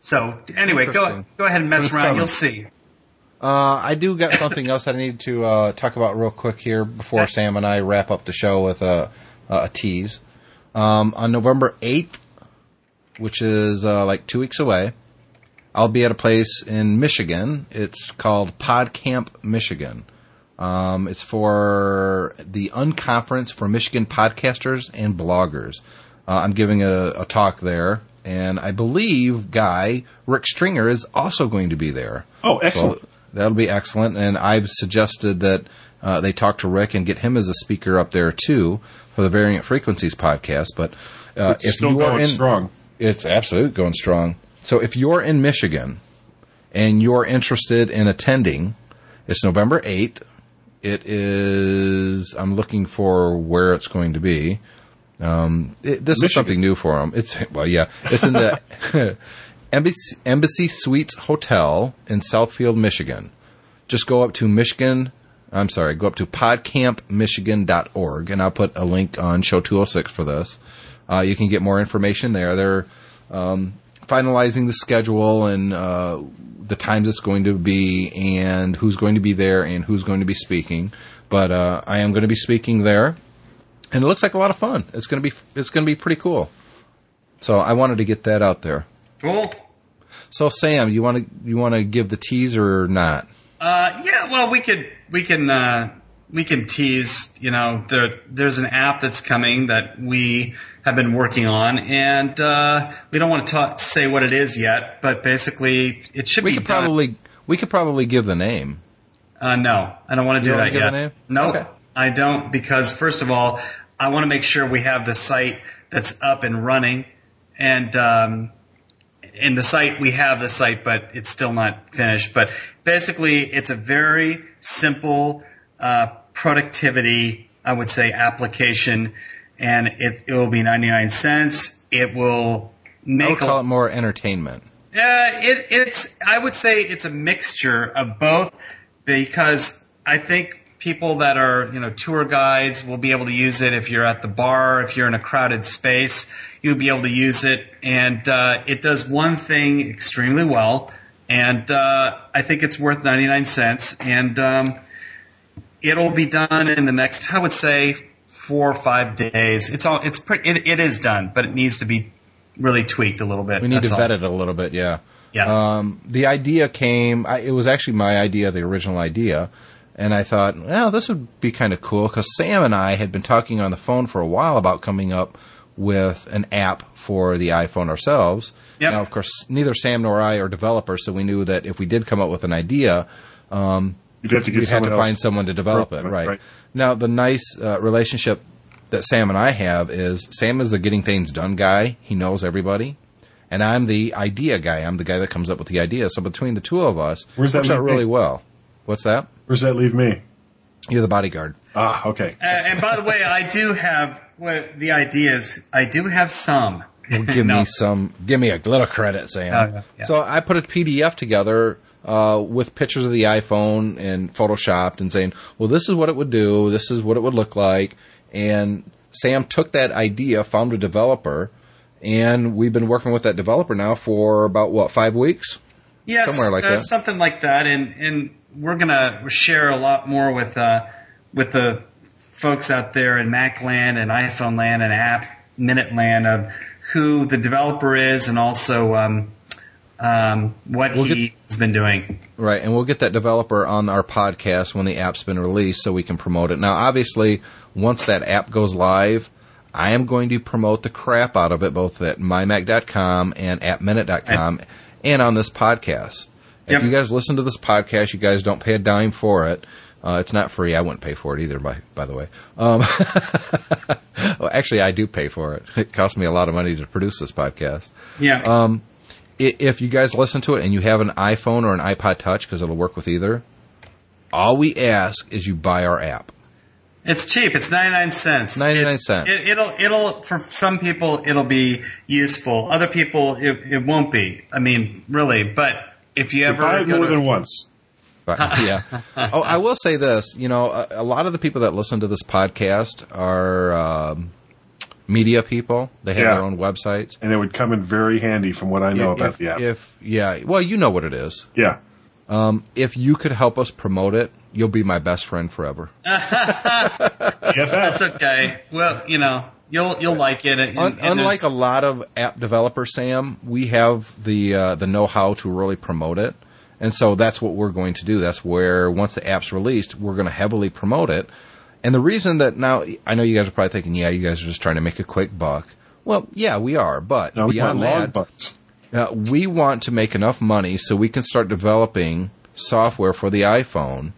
Speaker 3: So anyway, go go ahead and mess around.
Speaker 7: coming.
Speaker 3: You'll see.
Speaker 1: Uh, I do got something else that I need to uh, talk about real quick here before Sam and I wrap up the show with a, a tease. Um, on November 8th, which is uh, like two weeks away, I'll be at a place in Michigan. It's called PodCamp Michigan. Um, it's for the Unconference for Michigan podcasters and bloggers. Uh, I'm giving a, a talk there, and I believe Guy Rick Stringer is also going to be there.
Speaker 7: Oh, excellent.
Speaker 1: So that'll be excellent. And I've suggested that uh, they talk to Rick and get him as a speaker up there too for the Variant Frequencies podcast. But uh,
Speaker 7: It's
Speaker 1: if
Speaker 7: still
Speaker 1: you are in,
Speaker 7: strong.
Speaker 1: It's absolutely going strong. So if you're in Michigan and you're interested in attending, it's November 8th. It is, I'm looking for where it's going to be. Um, it, this is something new for them. It's, well, yeah, it's in the Embassy, Embassy Suites Hotel in Southfield, Michigan. Just go up to Michigan, I'm sorry, go up to podcampmichigan.org and I'll put a link on show 206 for this. Uh, you can get more information there. They're um, finalizing the schedule and uh, the times it's going to be and who's going to be there and who's going to be speaking. But uh, I am going to be speaking there, and it looks like a lot of fun. It's going to be it's going to be pretty cool. So I wanted to get that out there.
Speaker 3: Cool.
Speaker 1: So Sam, you want to you want to give the teaser or not?
Speaker 3: Uh, yeah, well, we could we can uh, we can tease. You know, there there's an app that's coming that we have been working on, and uh, we don't want to talk, say what it is yet. But basically, it should
Speaker 1: We
Speaker 3: be
Speaker 1: could
Speaker 3: done.
Speaker 1: probably we could probably give the name.
Speaker 3: Uh, no, I don't want to
Speaker 1: You
Speaker 3: do that yet. No,
Speaker 1: Okay.
Speaker 3: I don't because first of all, I want to make sure we have the site that's up and running, and um, in the site we have the site, but it's still not finished. But basically, it's a very simple uh, productivity, I would say, application, and it, it will be ninety nine cents. It will
Speaker 1: I would
Speaker 3: make
Speaker 1: call
Speaker 3: a
Speaker 1: it more entertainment.
Speaker 3: uh, it, it's. I would say it's a mixture of both, because I think people that are you know tour guides will be able to use it if you're at the bar, if you're in a crowded space, you'll be able to use it, and uh, it does one thing extremely well, and uh, I think it's worth ninety nine cents, and um, it'll be done in the next. I would say four or five days. It's all. It's pretty. It, it is done, but it needs to be really tweaked a little bit.
Speaker 1: We need
Speaker 3: That's
Speaker 1: to
Speaker 3: all.
Speaker 1: vet it a little bit, yeah.
Speaker 3: Yeah.
Speaker 1: Um, the idea came. I, it was actually my idea, the original idea, and I thought, well, this would be kind of cool because Sam and I had been talking on the phone for a while about coming up with an app for the iPhone ourselves.
Speaker 3: Yep.
Speaker 1: Now, of course, neither Sam nor I are developers, so we knew that if we did come up with an idea,
Speaker 7: You'd have to get
Speaker 1: we'd have to find someone to develop it,
Speaker 7: Right,
Speaker 1: right?
Speaker 7: Right.
Speaker 1: Now, the nice uh, relationship that Sam and I have is Sam is the getting things done guy. He knows everybody, and I'm the idea guy. I'm the guy that comes up with the idea. So between the two of us,
Speaker 7: Where's that
Speaker 1: works out
Speaker 7: leave me?
Speaker 1: really well. What's that?
Speaker 7: Where's that leave me?
Speaker 1: You're the bodyguard.
Speaker 7: Ah, okay.
Speaker 3: Uh, and by the way, I do have well, the ideas. I do have some.
Speaker 1: Well, give
Speaker 3: No.
Speaker 1: me some. Give me a little credit, Sam.
Speaker 3: Yeah, yeah.
Speaker 1: So I put a PDF together uh, with pictures of the iPhone and photoshopped and saying, "Well, this is what it would do. This is what it would look like." And Sam took that idea, found a developer, and we've been working with that developer now for about what five weeks.
Speaker 3: Yes,
Speaker 1: Somewhere like
Speaker 3: uh,
Speaker 1: that.
Speaker 3: something like that, and and we're gonna share a lot more with uh, with the folks out there in Mac land and iPhone land and App Minute land of who the developer is and also um, um, what
Speaker 1: We'll
Speaker 3: he has been doing.
Speaker 1: Right, and we'll get that developer on our podcast when the app's been released so we can promote it. Now, obviously, once that app goes live, I am going to promote the crap out of it both at mymac.com and at minute.com and on this podcast.
Speaker 3: Yep.
Speaker 1: If you guys listen to this podcast, you guys don't pay a dime for it. Uh, it's not free. I wouldn't pay for it either, by by the way. Um, well, actually, I do pay for it. It costs me a lot of money to produce this podcast
Speaker 3: Yeah.
Speaker 1: Um, if you guys listen to it and you have an iPhone or an iPod Touch, because it'll work with either, all we ask is you buy our app.
Speaker 3: It's cheap. It's ninety nine cents.
Speaker 1: 99 cents.
Speaker 3: It, it'll it'll for some people it'll be useful. Other people it, it won't be. I mean, really. But if you ever
Speaker 7: Buy it more
Speaker 3: to-
Speaker 7: than once.
Speaker 1: But, yeah. Oh, I will say this. You know, a, a lot of the people that listen to this podcast are um, media people. They have
Speaker 7: Yeah.
Speaker 1: their own websites.
Speaker 7: And it would come in very handy from what I know
Speaker 1: if,
Speaker 7: about the app.
Speaker 1: if yeah, well, you know what it is.
Speaker 7: yeah.
Speaker 1: If you could help us promote it, you'll be my best friend forever.
Speaker 7: EFF.
Speaker 3: That's okay. Well, you know, you'll you'll like it. And,
Speaker 1: Un-
Speaker 3: and
Speaker 1: unlike a lot of app developers, Sam, we have the uh, the know how to really promote it, and so that's what we're going to do. That's where once the app's released, we're going to heavily promote it. And the reason that now I know you guys are probably thinking, yeah, you guys are just trying to make a quick buck. Well, yeah, we are, but
Speaker 7: want
Speaker 1: beyond that,
Speaker 7: bucks.
Speaker 1: uh, we want to make enough money so we can start developing software for the iPhone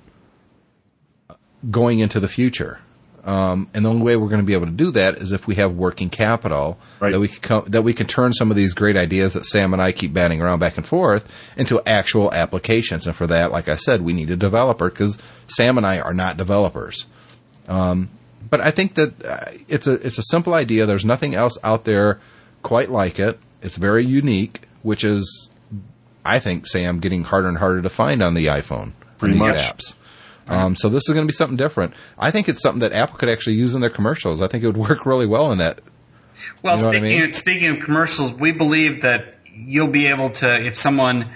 Speaker 1: going into the future. Um, and the only way we're going to be able to do that is if we have working capital
Speaker 7: Right.
Speaker 1: that we can co- that we can turn some of these great ideas that Sam and I keep batting around back and forth into actual applications. And for that, like I said, we need a developer because Sam and I are not developers but I think that uh, it's a it's a simple idea. There's nothing else out there quite like it. It's very unique, which is, I think, Sam, getting harder and harder to find on the iPhone.
Speaker 7: Pretty
Speaker 1: these
Speaker 7: much.
Speaker 1: apps. Um, so this is going to be something different. I think it's something that Apple could actually use in their commercials. I think it would work really well in that.
Speaker 3: well,
Speaker 1: you know what I
Speaker 3: speaking
Speaker 1: mean?
Speaker 3: speaking of commercials, we believe that you'll be able to if someone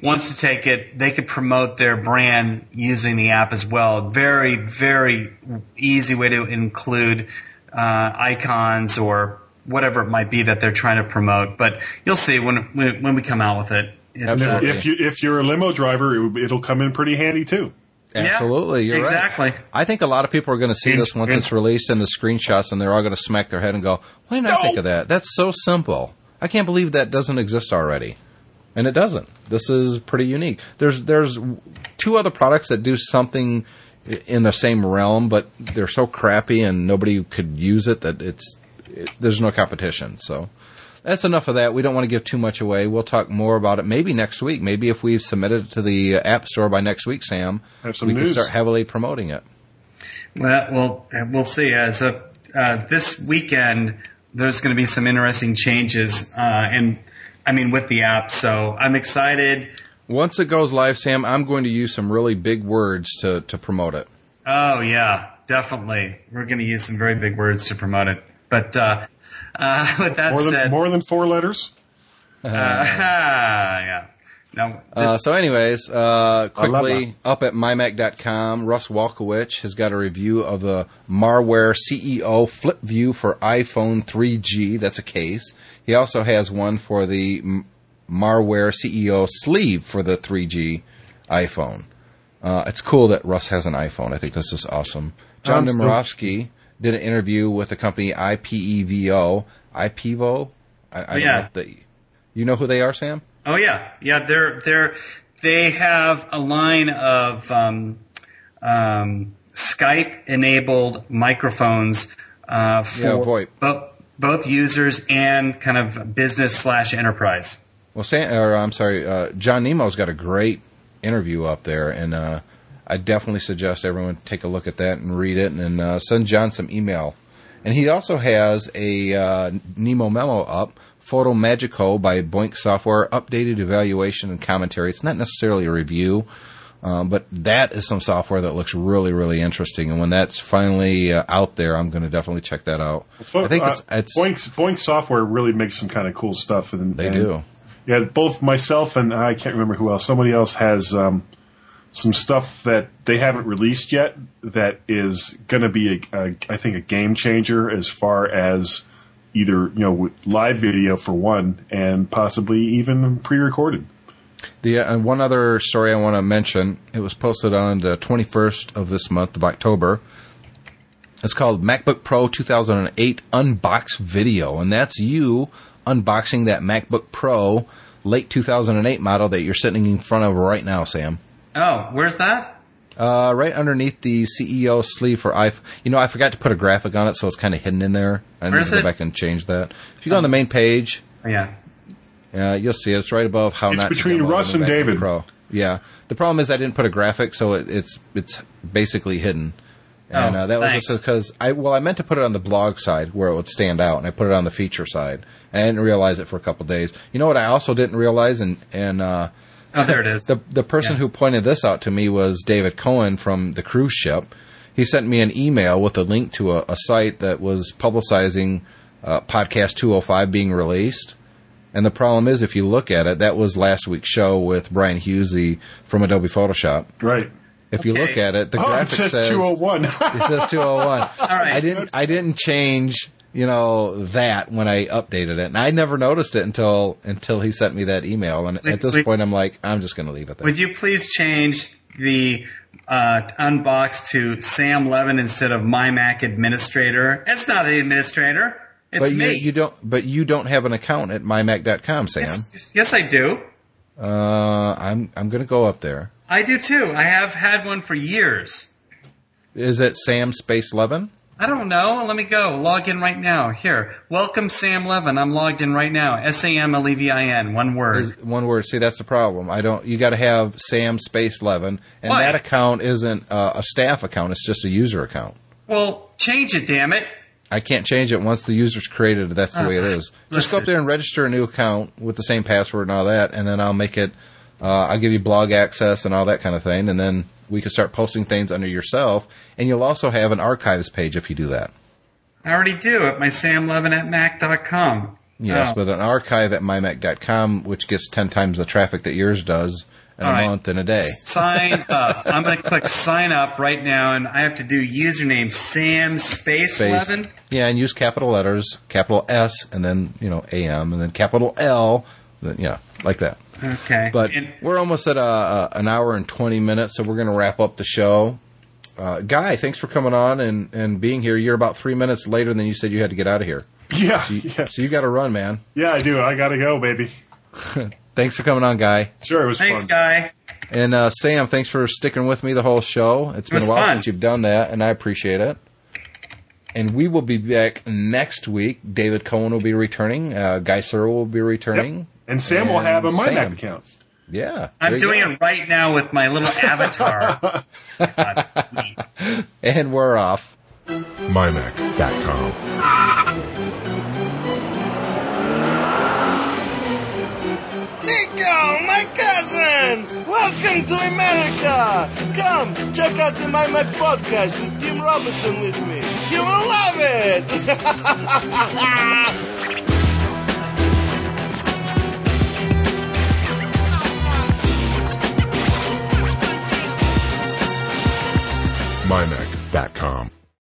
Speaker 3: wants to take it, they could promote their brand using the app as well. Very very easy way to include uh, icons or whatever it might be that they're trying to promote. But you'll see when when, when we come out with it. It,
Speaker 1: Absolutely.
Speaker 3: uh,
Speaker 7: If you if you're a limo driver, it, will- come in pretty handy too.
Speaker 1: Absolutely, you're right.
Speaker 3: exactly.
Speaker 1: I think a lot of people are going to see
Speaker 3: In-
Speaker 1: this once
Speaker 3: in-
Speaker 1: it's released in the screenshots, and they're all going to smack their head and go, "Why didn't I think of that? That's so simple. I can't believe that doesn't exist already." And it doesn't. This is pretty unique. There's there's two other products that do something in the same realm, but they're so crappy and nobody could use it that it's it, there's no competition. So that's enough of that. We don't want to give too much away. We'll talk more about it maybe next week. Maybe if we've submitted it to the uh, App Store by next week, Sam,
Speaker 7: Have some
Speaker 1: we can start heavily promoting it.
Speaker 3: Well, well, we'll see. Uh, so uh, this weekend, there's going to be some interesting changes, uh, and I mean with the app. So I'm excited.
Speaker 1: Once it goes live, Sam, I'm going to use some really big words to, to promote it.
Speaker 3: Oh yeah, definitely. We're going to use some very big words to promote it. But uh, uh, with that
Speaker 7: More than
Speaker 3: said,
Speaker 7: more than four letters.
Speaker 3: uh, yeah. No, this,
Speaker 1: Uh, so, anyways, uh, quickly up at mymac.com, Russ Walkowicz has got a review of the Marware CEO Flip View for iPhone 3G. That's a case. He also has one for the Marware CEO sleeve for the 3G iPhone. Uh, it's cool that Russ has an iPhone. I think this is awesome. John
Speaker 7: still-
Speaker 1: did an interview with the company IPEVO. IPEVO? I, I
Speaker 3: yeah.
Speaker 1: don't know if they, you know who they are, Sam?
Speaker 3: Oh yeah, yeah. They're they're they have a line of um, um, Skype enabled microphones uh, for
Speaker 1: Yeah, VoIP.
Speaker 3: both both users and kind of business slash enterprise.
Speaker 1: Well, Sam, or I'm sorry, uh, John Nemo's got a great interview up there, and uh, I definitely suggest everyone take a look at that and read it, and uh, send John some email. And he also has a uh, Nemo memo up, FotoMagico by Boinx Software, updated evaluation and commentary. It's not necessarily a review, um, but that is some software that looks really, really interesting. And when that's finally uh, out there, I'm going to definitely check that out. I think
Speaker 7: uh,
Speaker 1: it's, it's
Speaker 7: Boinx, Boinx Software really makes some kind of cool stuff. And,
Speaker 1: they
Speaker 7: and-
Speaker 1: do.
Speaker 7: Yeah, both myself and I can't remember who else. Somebody else has um, some stuff that they haven't released yet that is going to be, a, a, I think, a game changer as far as either you know with live video for one, and possibly even pre-recorded.
Speaker 1: The uh, and one other story I want to mention. It was posted on the 21st of this month of October. It's called MacBook Pro 2008 Unbox Video, and that's you unboxing that MacBook Pro late 2008 model that you're sitting in front of right now, Sam.
Speaker 3: Oh, where's that?
Speaker 1: Uh, right underneath the CEO sleeve for iPhone. You know, I forgot to put a graphic on it, so it's kind of hidden in there. I need
Speaker 3: Where's
Speaker 1: to go
Speaker 3: it?
Speaker 1: back and change that. If you go on the main page,
Speaker 3: Oh, yeah.
Speaker 1: uh, you'll see it. It's right above how
Speaker 7: It's
Speaker 1: not to
Speaker 7: between
Speaker 1: download
Speaker 7: Russ
Speaker 1: the
Speaker 7: and
Speaker 1: MacBook
Speaker 7: David.
Speaker 1: Pro. Yeah. The problem is I didn't put a graphic, so it, it's it's basically hidden. And
Speaker 3: Oh,
Speaker 1: uh, that was just because I well I meant to put it on the blog side where it would stand out, and I put it on the feature side. And I didn't realize it for a couple days. You know what? I also didn't realize, and and uh,
Speaker 3: Oh, there it is.
Speaker 1: the the person
Speaker 3: Yeah.
Speaker 1: who pointed this out to me was David Cohen from the cruise ship. He sent me an email with a link to a, a site that was publicizing uh, podcast 205 being released. And the problem is, if you look at it, that was last week's show with Brian Husey from Adobe Photoshop.
Speaker 7: Right.
Speaker 1: If you look at it, the
Speaker 7: Oh, it
Speaker 1: graphic
Speaker 7: says,
Speaker 1: says
Speaker 7: 201.
Speaker 1: it says 201.
Speaker 3: All right.
Speaker 1: I didn't I didn't change you know that when I updated it, and I never noticed it until until he sent me that email. And at this
Speaker 3: wait.
Speaker 1: point, I'm like, I'm just going to leave it there.
Speaker 3: Would you please change the uh, unbox to Sam Levin instead of my Mac administrator? It's not the administrator. It's
Speaker 1: but you,
Speaker 3: me.
Speaker 1: you don't. But you don't have an account at mymac.com, Sam.
Speaker 3: yes, yes, I do.
Speaker 1: Uh, I'm I'm going to go up there.
Speaker 3: I do too. I have had one for years.
Speaker 1: Is it Sam Space Levin?
Speaker 3: I don't know. Let me go. Log in right now. Here. Welcome, Sam Levin. I'm logged in right now. S A M L E V I N. One word.
Speaker 1: Is one word. See, that's the problem. I don't. You got to have Sam Space Levin, and
Speaker 3: Why?
Speaker 1: that account isn't uh, a staff account. It's just a user account.
Speaker 3: well, change it, damn it.
Speaker 1: I can't change it once the user's created. That's the way it is.
Speaker 3: Uh,
Speaker 1: is. Just go up there and register a new account with the same password and all that, and then I'll make it. Uh, I'll give you blog access and all that kind of thing, and then we can start posting things under yourself. And you'll also have an archives page if you do that.
Speaker 3: I already do at my samlevin at mac.com.
Speaker 1: Yes,
Speaker 3: Oh.
Speaker 1: with an archive at mymac.com, which gets ten times the traffic that yours does in
Speaker 3: All
Speaker 1: a
Speaker 3: right.
Speaker 1: month and a day.
Speaker 3: Sign up. I'm going to click sign up right now, and I have to do username Sam Space,
Speaker 1: Space.
Speaker 3: Levin.
Speaker 1: Yeah, and use capital letters, capital S, and then you know AM, and then capital L, Yeah, like that.
Speaker 3: Okay.
Speaker 1: But
Speaker 3: And-
Speaker 1: we're almost at uh, uh, an hour and 20 minutes, so we're going to wrap up the show. Uh, Guy, thanks for coming on and, and being here. You're about three minutes later than you said you had to get out of here.
Speaker 7: Yeah,
Speaker 1: So you,
Speaker 7: yeah,
Speaker 1: so you got to run, man.
Speaker 7: yeah. I do. I gotta go, baby.
Speaker 1: Thanks for coming on, Guy.
Speaker 7: Sure, it was
Speaker 3: thanks,
Speaker 7: fun.
Speaker 3: guy.
Speaker 1: And uh, Sam, thanks for sticking with me the whole show. It's been a while
Speaker 3: fun.
Speaker 1: since you've done that, and I appreciate it. And we will be back next week. David Cohen will be returning. Uh, Guy Serle will be returning.
Speaker 7: Yep. And Sam will have a
Speaker 1: Sam.
Speaker 7: MyMac account.
Speaker 1: Yeah.
Speaker 3: I'm doing
Speaker 1: go.
Speaker 3: it right now with my little avatar.
Speaker 1: And we're off.
Speaker 8: MyMac.com.
Speaker 9: Nico, my cousin! Welcome to America! Come, check out the MyMac podcast with Tim Robertson with me. You will love it!
Speaker 8: MyMac.com.